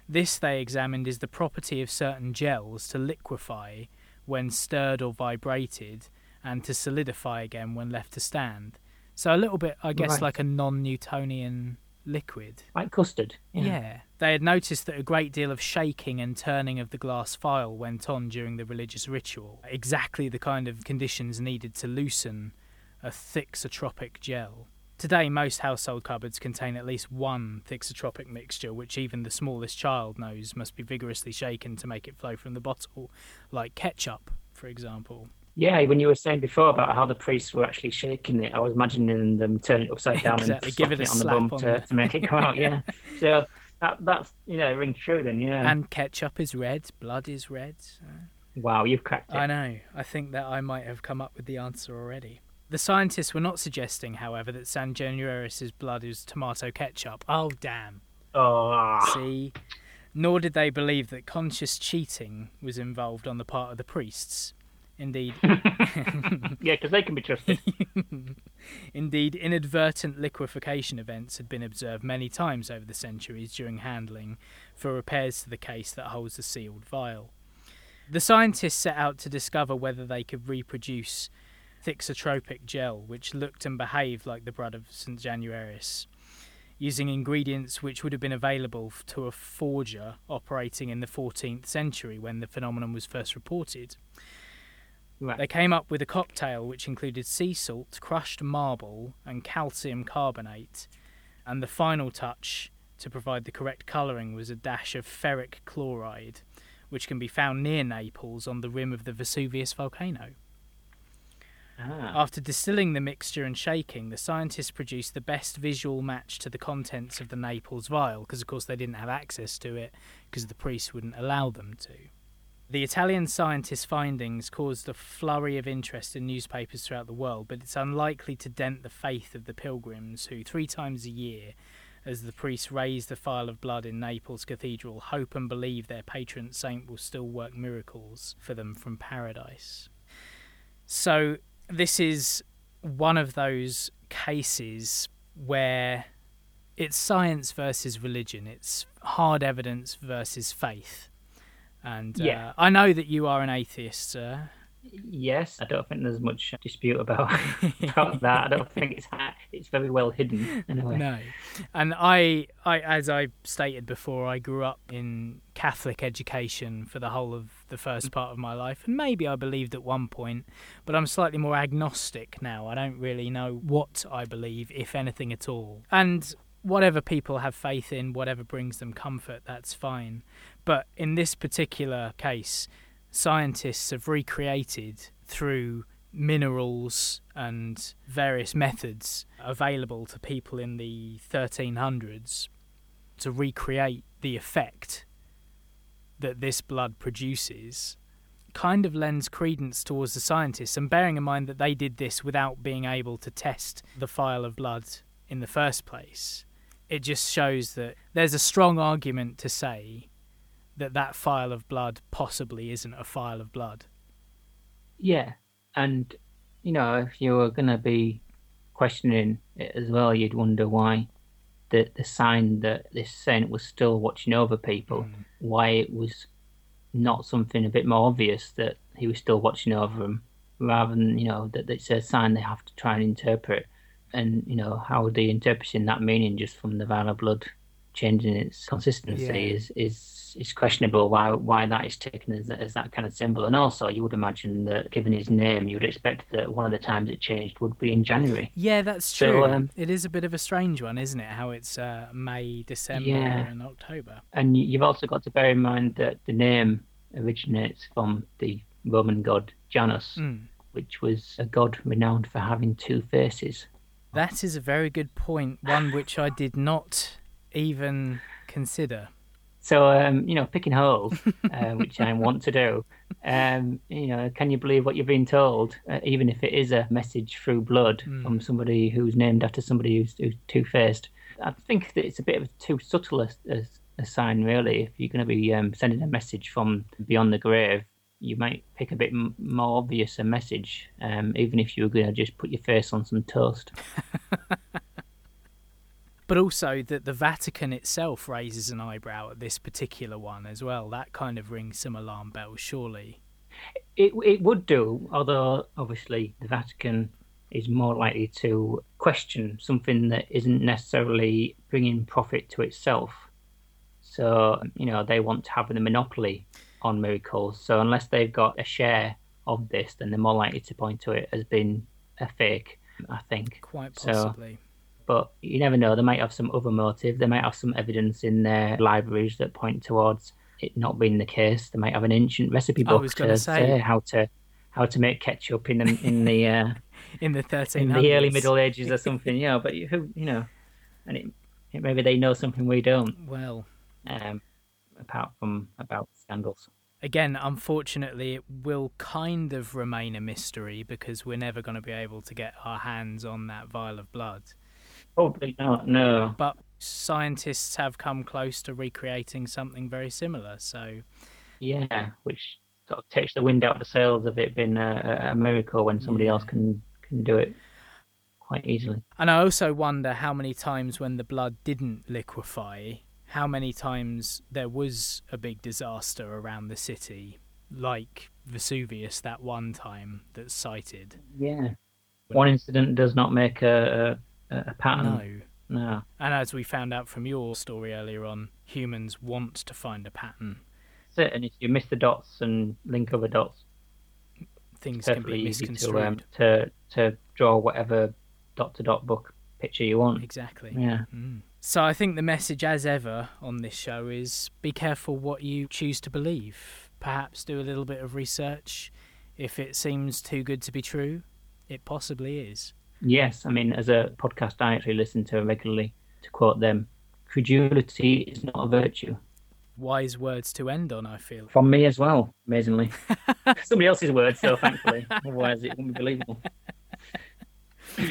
[SPEAKER 1] This they examined is the property of certain gels to liquefy when stirred or vibrated and to solidify again when left to stand. So a little bit, I guess, right. like a non Newtonian liquid.
[SPEAKER 3] Like custard.
[SPEAKER 1] Yeah. yeah. They had noticed that a great deal of shaking and turning of the glass phial went on during the religious ritual, exactly the kind of conditions needed to loosen a thixotropic gel. Today, most household cupboards contain at least one thixotropic mixture, which even the smallest child knows must be vigorously shaken to make it flow from the bottle, like ketchup, for example.
[SPEAKER 3] Yeah, when you were saying before about how the priests were actually shaking it, I was imagining them turning it upside down exactly. and give it, it on the bum on to, to, make it come out. Yeah, <laughs> so that that's you know rings true then. Yeah,
[SPEAKER 1] and ketchup is red, blood is red. So.
[SPEAKER 3] Wow, you've cracked it.
[SPEAKER 1] I know. I think that I might have come up with the answer already. The scientists were not suggesting, however, that San Januarius's blood is tomato ketchup. Oh damn!
[SPEAKER 3] Oh.
[SPEAKER 1] See, nor did they believe that conscious cheating was involved on the part of the priests. Indeed. <laughs>
[SPEAKER 3] yeah, because they can be trusted. <laughs>
[SPEAKER 1] Indeed, inadvertent liquefaction events had been observed many times over the centuries during handling for repairs to the case that holds the sealed vial. The scientists set out to discover whether they could reproduce thixotropic gel, which looked and behaved like the blood of St. Januarius, using ingredients which would have been available to a forger operating in the 14th century when the phenomenon was first reported. Right. They came up with a cocktail which included sea salt, crushed marble, and calcium carbonate. And the final touch to provide the correct colouring was a dash of ferric chloride, which can be found near Naples on the rim of the Vesuvius volcano. Ah. After distilling the mixture and shaking, the scientists produced the best visual match to the contents of the Naples vial, because of course they didn't have access to it, because the priests wouldn't allow them to. The Italian scientists' findings caused a flurry of interest in newspapers throughout the world, but it's unlikely to dent the faith of the pilgrims who, three times a year, as the priests raise the phial of blood in Naples Cathedral, hope and believe their patron saint will still work miracles for them from paradise. So, this is one of those cases where it's science versus religion, it's hard evidence versus faith And
[SPEAKER 3] Yeah.
[SPEAKER 1] uh, I know that you are an atheist, sir.
[SPEAKER 3] Yes, I don't think there's much dispute about, <laughs> about that. I don't think it's it's very well hidden anyway.
[SPEAKER 1] No, and I, I, as I stated before, I grew up in Catholic education for the whole of the first part of my life, and maybe I believed at one point, but I'm slightly more agnostic now. I don't really know what I believe, if anything at all, and whatever people have faith in, whatever brings them comfort, that's fine. But in this particular case, scientists have recreated through minerals and various methods available to people in the 1300s to recreate the effect that this blood produces kind of lends credence towards the scientists and bearing in mind that they did this without being able to test the phial of blood in the first place it just shows that there's a strong argument to say that that phial of blood possibly isn't a phial of blood.
[SPEAKER 3] Yeah, and you know, if you were going to be questioning it as well, you'd wonder why the the sign that this saint was still watching over people, hmm. why it was not something a bit more obvious that he was still watching over them, rather than you know that it's a sign they have to try and interpret, and you know how are they interpreting that meaning just from the vial of blood changing its consistency
[SPEAKER 1] Yeah.
[SPEAKER 3] is is is questionable why why that is taken as, as that kind of symbol and also you would imagine that given his name you would expect that one of the times it changed would be in January
[SPEAKER 1] Yeah, that's
[SPEAKER 3] So,
[SPEAKER 1] true.
[SPEAKER 3] um,
[SPEAKER 1] it is a bit of a strange one, isn't it? How it's uh, May, December,
[SPEAKER 3] Yeah.
[SPEAKER 1] and October.
[SPEAKER 3] and you- you've also got to bear in mind that the name originates from the Roman god Janus
[SPEAKER 1] Mm.
[SPEAKER 3] which was a god renowned for having two faces
[SPEAKER 1] That is a very good point, one which I did not even consider.
[SPEAKER 3] So, um, you know, picking holes, uh, <laughs> which I want to do, um, you know, can you believe what you're being told, uh, even if it is a message through blood from somebody who's named after somebody who's, who's two-faced? I think that it's a bit of a too subtle a, a, a sign, really. If you're going to be um, sending a message from beyond the grave, you might pick a bit m- more obvious a message, um, even if you were going to just put your face on some toast. <laughs>
[SPEAKER 1] But also that the Vatican itself raises an eyebrow at this particular one as well. That kind of rings some alarm bells, surely.
[SPEAKER 3] It it would do, although obviously the Vatican is more likely to question something that isn't necessarily bringing profit to itself. So you know they want to have the monopoly on miracles. So unless they've got a share of this, then they're more likely to point to it as being a fake. I think.
[SPEAKER 1] Quite
[SPEAKER 3] So-
[SPEAKER 1] possibly.
[SPEAKER 3] But you never know. They might have some other motive. They might have some evidence in their libraries that point towards it not being the case. They might have an ancient recipe book to
[SPEAKER 1] say.
[SPEAKER 3] how to how to make ketchup in the in the uh, <laughs>
[SPEAKER 1] In the 1300s.
[SPEAKER 3] in the early Middle Ages or something. Yeah, but who you know, and it, it maybe they know something we don't.
[SPEAKER 1] Well,
[SPEAKER 3] Um, apart from about scandals.
[SPEAKER 1] again, unfortunately, it will kind of remain a mystery because we're never going to be able to get our hands on that vial of blood.
[SPEAKER 3] Probably not. No.
[SPEAKER 1] But scientists have come close to recreating something very similar. So,
[SPEAKER 3] Yeah, which sort of takes the wind out of the sails of it being a, a- miracle when somebody else can can do it quite easily.
[SPEAKER 1] and I also wonder how many times when the blood didn't liquefy, how many times there was a big disaster around the city, like Vesuvius that one time that's cited.
[SPEAKER 3] Yeah. One incident does not make a a, a pattern.
[SPEAKER 1] No.
[SPEAKER 3] No.
[SPEAKER 1] And as we found out from your story earlier on, humans want to find a pattern.
[SPEAKER 3] That's it. And if you miss the dots and link other dots,
[SPEAKER 1] Things can be
[SPEAKER 3] easy to
[SPEAKER 1] misconstrued.
[SPEAKER 3] um, to to draw whatever dot to dot book picture you want.
[SPEAKER 1] Exactly.
[SPEAKER 3] Yeah.
[SPEAKER 1] Mm. So I think the message, as ever on this show, is be careful what you choose to believe. Perhaps do a little bit of research. If it seems too good to be true, it possibly is.
[SPEAKER 3] Yes, I mean, as a podcast I actually listen to regularly, to quote them, credulity is not a virtue.
[SPEAKER 1] Wise words to end on, I feel.
[SPEAKER 3] From me as well, amazingly. <laughs> Somebody else's words, so thankfully. Otherwise, it wouldn't be believable. <laughs>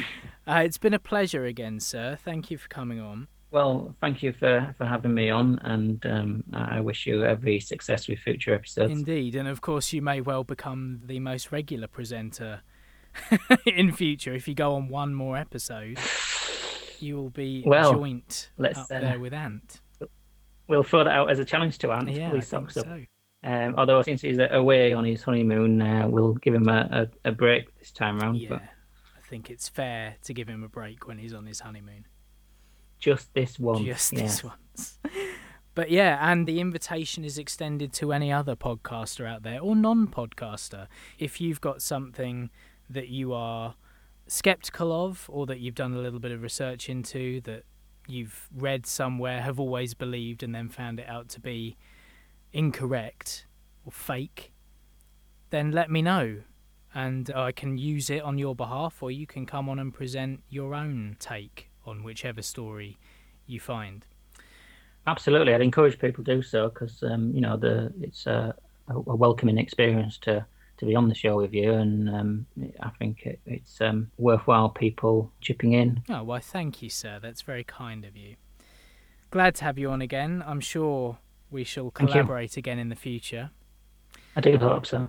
[SPEAKER 1] Uh, it's been a pleasure again, sir. Thank you for coming on.
[SPEAKER 3] Well, thank you for, for having me on, and um, I wish you every success with future episodes.
[SPEAKER 1] Indeed, and of course, you may well become the most regular presenter <laughs> in future if you go on one more episode. You will be
[SPEAKER 3] Well,
[SPEAKER 1] joint
[SPEAKER 3] let's,
[SPEAKER 1] up
[SPEAKER 3] uh,
[SPEAKER 1] there with Ant.
[SPEAKER 3] We'll throw that out as a challenge to Ant.
[SPEAKER 1] Yeah, I
[SPEAKER 3] Please
[SPEAKER 1] think so.
[SPEAKER 3] Um, although since he's away on his honeymoon, uh, we'll give him a, a, a break this time around.
[SPEAKER 1] Yeah,
[SPEAKER 3] But
[SPEAKER 1] I think it's fair to give him a break when he's on his honeymoon.
[SPEAKER 3] just this one.
[SPEAKER 1] Just
[SPEAKER 3] yeah.
[SPEAKER 1] this once. <laughs> But yeah, and the invitation is extended to any other podcaster out there or non podcaster. If you've got something that you are skeptical of or that you've done a little bit of research into that you've read somewhere, have always believed, and then found it out to be incorrect or fake, then let me know. And I can use it on your behalf, or you can come on and present your own take on whichever story you find.
[SPEAKER 3] Absolutely, I'd encourage people to do so because um, you know the it's a, a welcoming experience to to be on the show with you, and um, I think it, it's um, worthwhile people chipping in.
[SPEAKER 1] Oh, well, thank you, sir. That's very kind of you. Glad to have you on again. I'm sure we shall collaborate again in the future.
[SPEAKER 3] I do hope so.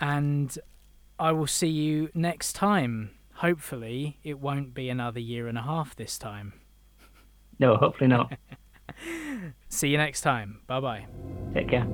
[SPEAKER 1] And I will see you next time. Hopefully, it won't be another year and a half this time.
[SPEAKER 3] No, hopefully not. <laughs>
[SPEAKER 1] See you next time. Bye bye.
[SPEAKER 3] Take care.